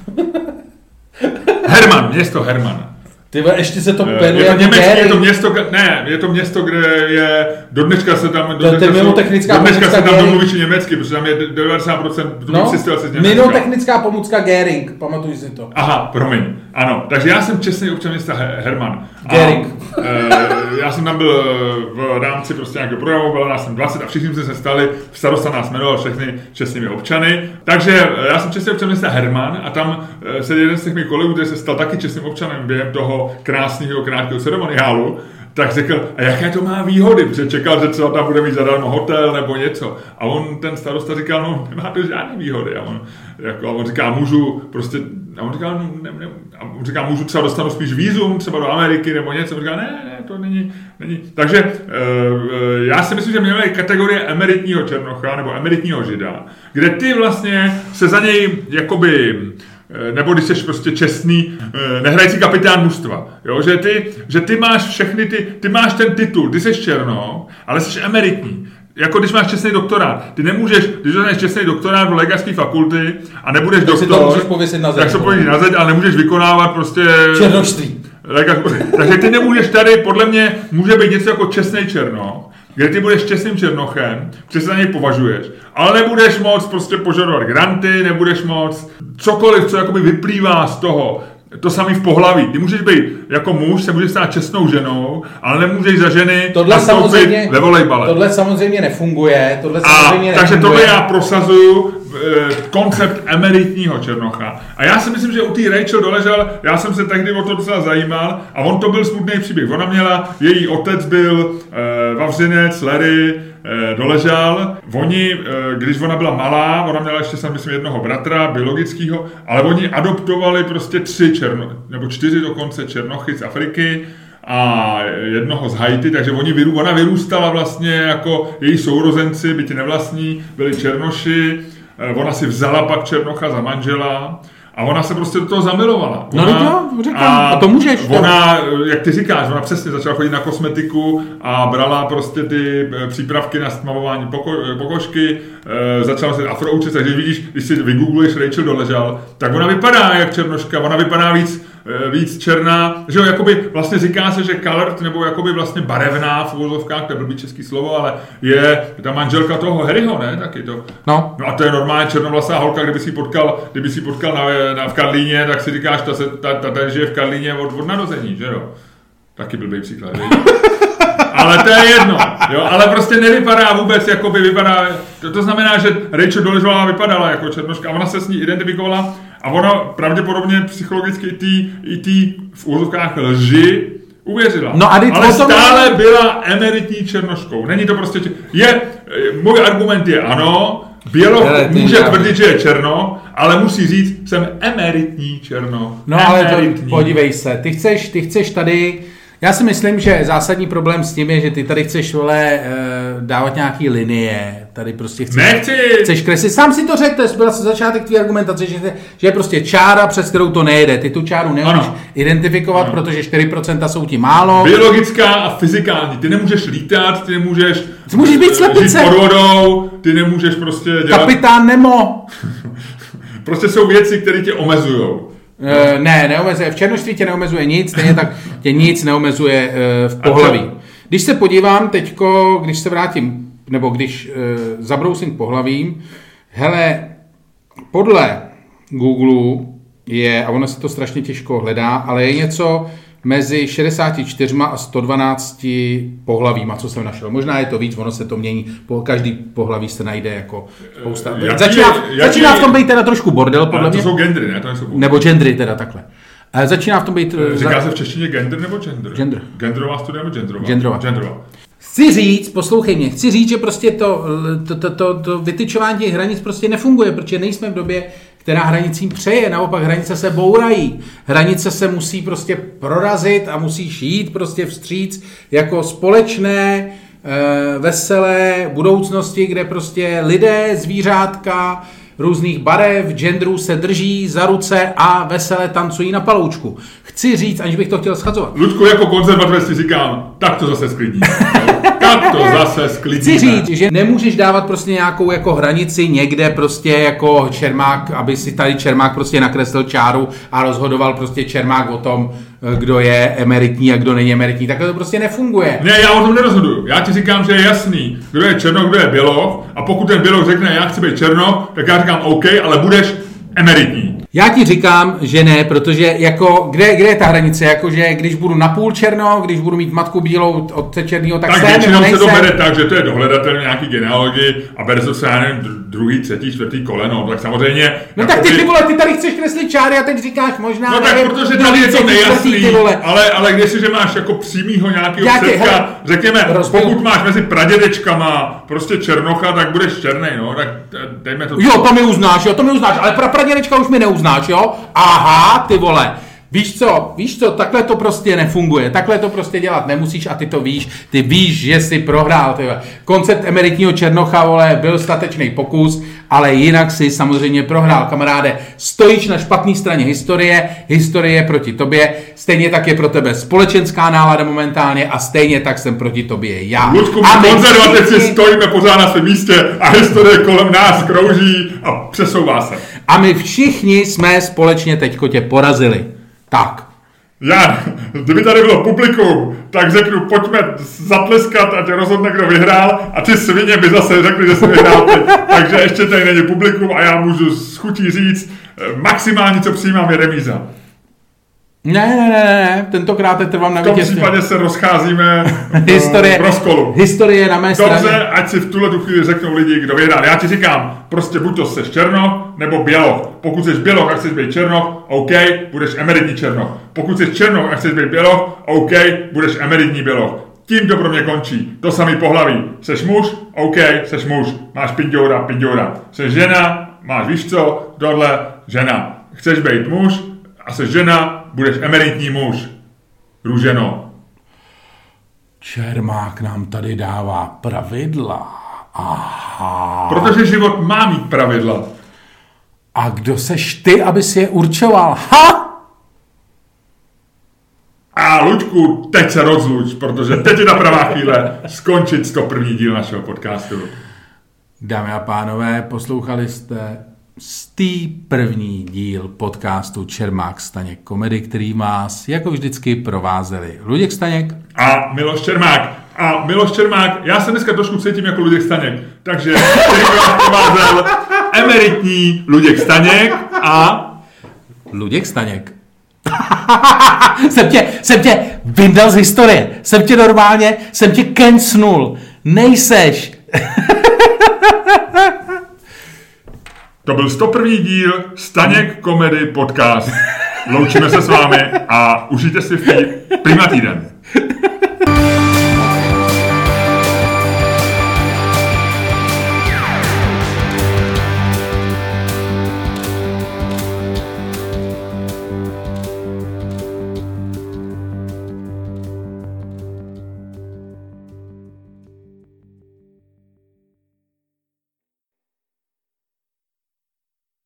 (laughs) Herman, město Herman. Ty ještě se to jmenuje je to, německé, je to město, ne, je to město, kde je, do dneška se tam, do dneška, technická do dneška se tam domluvíš německy, protože tam je 90% no, z Německa. technická pomůcka Gering, pamatuj si to. Aha, promiň, ano, takže já jsem čestný občan města Herman. Gering. A, e, já jsem tam byl v rámci prostě nějakého programu, byl nás jsem 20 a všichni jsme se stali, starosta nás jmenoval všechny čestnými občany. Takže e, já jsem čestný občan města Herman a tam se jeden z těch mých kolegů, který se stal taky čestným občanem během toho krásného, krátkého ceremoniálu, tak řekl, a jaké to má výhody, protože čekal, že třeba tam bude mít zadarmo hotel nebo něco. A on, ten starosta říkal, no nemá to žádné výhody. A on, jako, a on říká, můžu prostě, a on říká, no, ne, ne, a on říká, můžu třeba dostanu spíš vízum, třeba do Ameriky nebo něco. A on říká, ne, ne, to není, není. Takže e, já si myslím, že měli kategorie emeritního černocha nebo emeritního žida, kde ty vlastně se za něj jakoby nebo když jsi prostě čestný, eh, nehrající kapitán mužstva. Jo? Že, ty, že ty máš všechny ty, ty máš ten titul, ty jsi černo, ale jsi emeritní. Jako když máš čestný doktorát. Ty nemůžeš, když dostaneš čestný doktorát v lékařské fakulty a nebudeš tak doktor, si to můžeš pověsit na zeď. Tak se pověsit na zeď, ale nemůžeš vykonávat prostě... Černožství. (laughs) Takže ty nemůžeš tady, podle mě, může být něco jako čestný černo, kde ty budeš čestným černochem, že se něj považuješ, ale nebudeš moc prostě požadovat granty, nebudeš moc cokoliv, co jakoby vyplývá z toho, to samý v pohlaví. Ty můžeš být jako muž, se můžeš stát čestnou ženou, ale nemůžeš za ženy tohle samozřejmě, ve volejbale. Tohle samozřejmě nefunguje. Tohle samozřejmě a, takže tohle já prosazuju e, koncept emeritního Černocha. A já si myslím, že u té Rachel doležel, já jsem se tehdy o to docela zajímal a on to byl smutný příběh. Ona měla, její otec byl e, Vavřinec, Larry, e, doležel. Oni, e, když ona byla malá, ona měla ještě jsem myslím jednoho bratra, biologického, ale oni adoptovali prostě tři černo, nebo čtyři dokonce černochy z Afriky a jednoho z Haiti, takže oni ona vyrůstala vlastně jako její sourozenci, byť nevlastní, byli černoši, Eh, ona si vzala pak Černocha za manžela a ona se prostě do toho zamilovala. No, ona, no, říkám, a, a to můžeš. Ona, jak ty říkáš, ona přesně začala chodit na kosmetiku a brala prostě ty eh, přípravky na stmavování poko, eh, pokožky, e, začala se afroučit, takže vidíš, když si vygoogluješ Rachel Doležal, tak ona vypadá jak černoška, ona vypadá víc víc černá, že jo, jakoby vlastně říká se, že colored, nebo jakoby vlastně barevná v uvozovkách, to je blbý český slovo, ale je ta manželka toho Harryho, ne, taky to. No. No a to je normálně černovlasá holka, kdyby si potkal, kdyby si potkal na, na, v Karlíně, tak si říkáš, ta, se, ta, ta, ta žije v Karlíně od, od narození, že jo. Taky blbý příklad, (laughs) ale to je jedno, jo, ale prostě nevypadá vůbec, jako by vypadá, to, to znamená, že Rachel Doležová vypadala jako černoška a ona se s ní identifikovala a ona pravděpodobně psychologicky i tý, i tý v úzovkách lži Uvěřila. No a Ale o tom- stále byla emeritní černoškou. Není to prostě... če- Je, eh, můj argument je ano, Běloch Hele, ty může já- tvrdit, že je černo, ale musí říct, jsem emeritní černo. No ale to, emeritní. podívej se, ty chceš, ty chceš tady, já si myslím, že zásadní problém s tím je, že ty tady chceš, vole, eh, dávat nějaký linie, tady prostě chceš... Nechci! Chceš kreslit, sám si to řekl, to byl začátek tvý argumentace, že, že je prostě čára, přes kterou to nejde. Ty tu čáru neumíš Ano. identifikovat, Ano. protože 4% jsou ti málo. Biologická a fyzikální. Ty nemůžeš lítat, ty nemůžeš... Ty můžeš být slepice. pod vodou, ty nemůžeš prostě dělat... Kapitán Nemo. (laughs) Prostě jsou věci, které tě omezují. E, ne, neomezuje. V černošství tě neomezuje nic, stejně tak tě nic neomezuje e, v pohlaví. Když se podívám teďko, když se vrátím, nebo když e, zabrousím k pohlavím, hele, podle Google je, a ono se to strašně těžko hledá, ale je něco mezi 64 a 112 pohlavíma, co jsem našel. Možná je to víc, ono se to mění, po každý pohlaví se najde jako spousta. Jaký- začíná, jaký- začíná v tom být teda trošku bordel, podle Ale to mě. jsou gendry, ne? To nejsou Nebo gendry teda takhle. Eh, Začíná v tom být... eh, Říká za- se v češtině gender nebo gender? Gender. Genderová studia nebo genderová? Genderová. Genderová. Chci říct, poslouchej mě, chci říct, že prostě to, to, to, to, to vytyčování těch hranic prostě nefunguje, protože nejsme v době, která hranicím přeje, naopak hranice se bourají. Hranice se musí prostě prorazit a musí šít prostě vstříc jako společné, eh, veselé budoucnosti, kde prostě lidé, zvířátka, různých barev, genderů se drží za ruce a veselé tancují na paloučku. Chci říct, aniž bych to chtěl schazovat. Ludku, jako konzervativec si říkám, tak to zase sklidní. (laughs) tak to zase sklidní. Chci říct, že nemůžeš dávat prostě nějakou jako hranici někde prostě jako Čermák, aby si tady Čermák prostě nakreslil čáru a rozhodoval prostě Čermák o tom, kdo je emeritní a kdo není emeritní. Takhle to prostě nefunguje. Ne, já o tom nerozhoduju. Já ti říkám, že je jasný, kdo je černo, kdo je běloch. A pokud ten běloch řekne, já chci být černo, tak já říkám OK, ale budeš emeritní. Já ti říkám, že ne, protože jako, kde, kde je ta hranice? Jako, že když budu napůl černo, když budu mít matku bílou od černýho, tak, Tak jsem, většinou se to nejsem. bere tak, že to je dohledatelné nějaký genealogii a bere se se, já nevím, dr- druhý, třetí, čtvrtý koleno, tak samozřejmě... No tak ty, ty vole, ty tady chceš kreslit čáry a teď říkáš možná, No tak protože tady je to nejasný, ale, ale když si, že máš jako přímýho nějakého Já tě, hele, řekněme, rozbil- pokud máš mezi pradědečkama prostě černocha, tak budeš černý, no, tak dejme to. Jo, to mi uznáš, jo, to mi uznáš, ale pra pradědečka už mi neuznáš, jo? Aha, ty vole. Víš co, víš co, takhle to prostě nefunguje, takhle to prostě dělat nemusíš a ty to víš, ty víš, že jsi prohrál, ty vole. Koncept emeritního Černocha, vole, byl statečný pokus, ale jinak si samozřejmě prohrál, kamaráde. Stojíš na špatné straně historie, historie je proti tobě, stejně tak je pro tebe společenská nálada momentálně a stejně tak jsem proti tobě já. Ludku, A my konzervativci všichni- stojíme pořád na svém místě a historie kolem nás krouží a přesouvá se. A my všichni jsme společně teďko tě porazili. Tak. Já, kdyby tady bylo publikum, tak řeknu, pojďme zatleskat, ať rozhodne, kdo vyhrál a ty svině by zase řekli, že jsi vyhrál ty. Takže ještě tady není publikum a já můžu s chutí říct, eh, maximální, co přijímám, je remíza. Ne, ne, ne, ne, tentokrát je trvám na V tom vítězství. případě se rozcházíme v, (laughs) Historie, v rozkolu. historie na mé Dobře, straně. ať si v tuhle tu chvíli řeknou lidi, kdo vyhrál. Já ti říkám, prostě buď to seš černoch, nebo běloch. Pokud jsi běloch a chceš být černoch, OK, budeš emeritní černoch. Pokud jsi černoch a chceš být běloch, OK, budeš emeritní běloch. Tím to pro mě končí. To samý pohlaví. Seš muž? OK, seš muž. Máš pindoura, pindoura. Seš žena? Máš víš co? Tohle žena. Chceš být muž a seš žena, budeš emeritní muž. Růženo. Čermák nám tady dává pravidla. Aha. Protože život má mít pravidla. A kdo seš ty, aby si je určoval? Ha! A Luďku, teď se rozluč, protože teď je ta pravá chvíle skončit 101. díl našeho podcastu. Dámy a pánové, poslouchali jste stý první díl podcastu Čermák Staněk komedy, který vás jako vždycky provázeli Luděk Staněk, A Miloš Čermák. A Miloš Čermák, já se dneska trošku cítím jako Luděk Staněk, takže provázel emeritní Luděk Staněk a Luděk Staněk. (laughs) jsem, tě, jsem tě vyndal z historie. Jsem tě normálně, jsem tě kencnul. Nejseš. (laughs) to byl 101. díl Staněk Komedy Podcast. Loučíme se s vámi a užijte si v prima týden.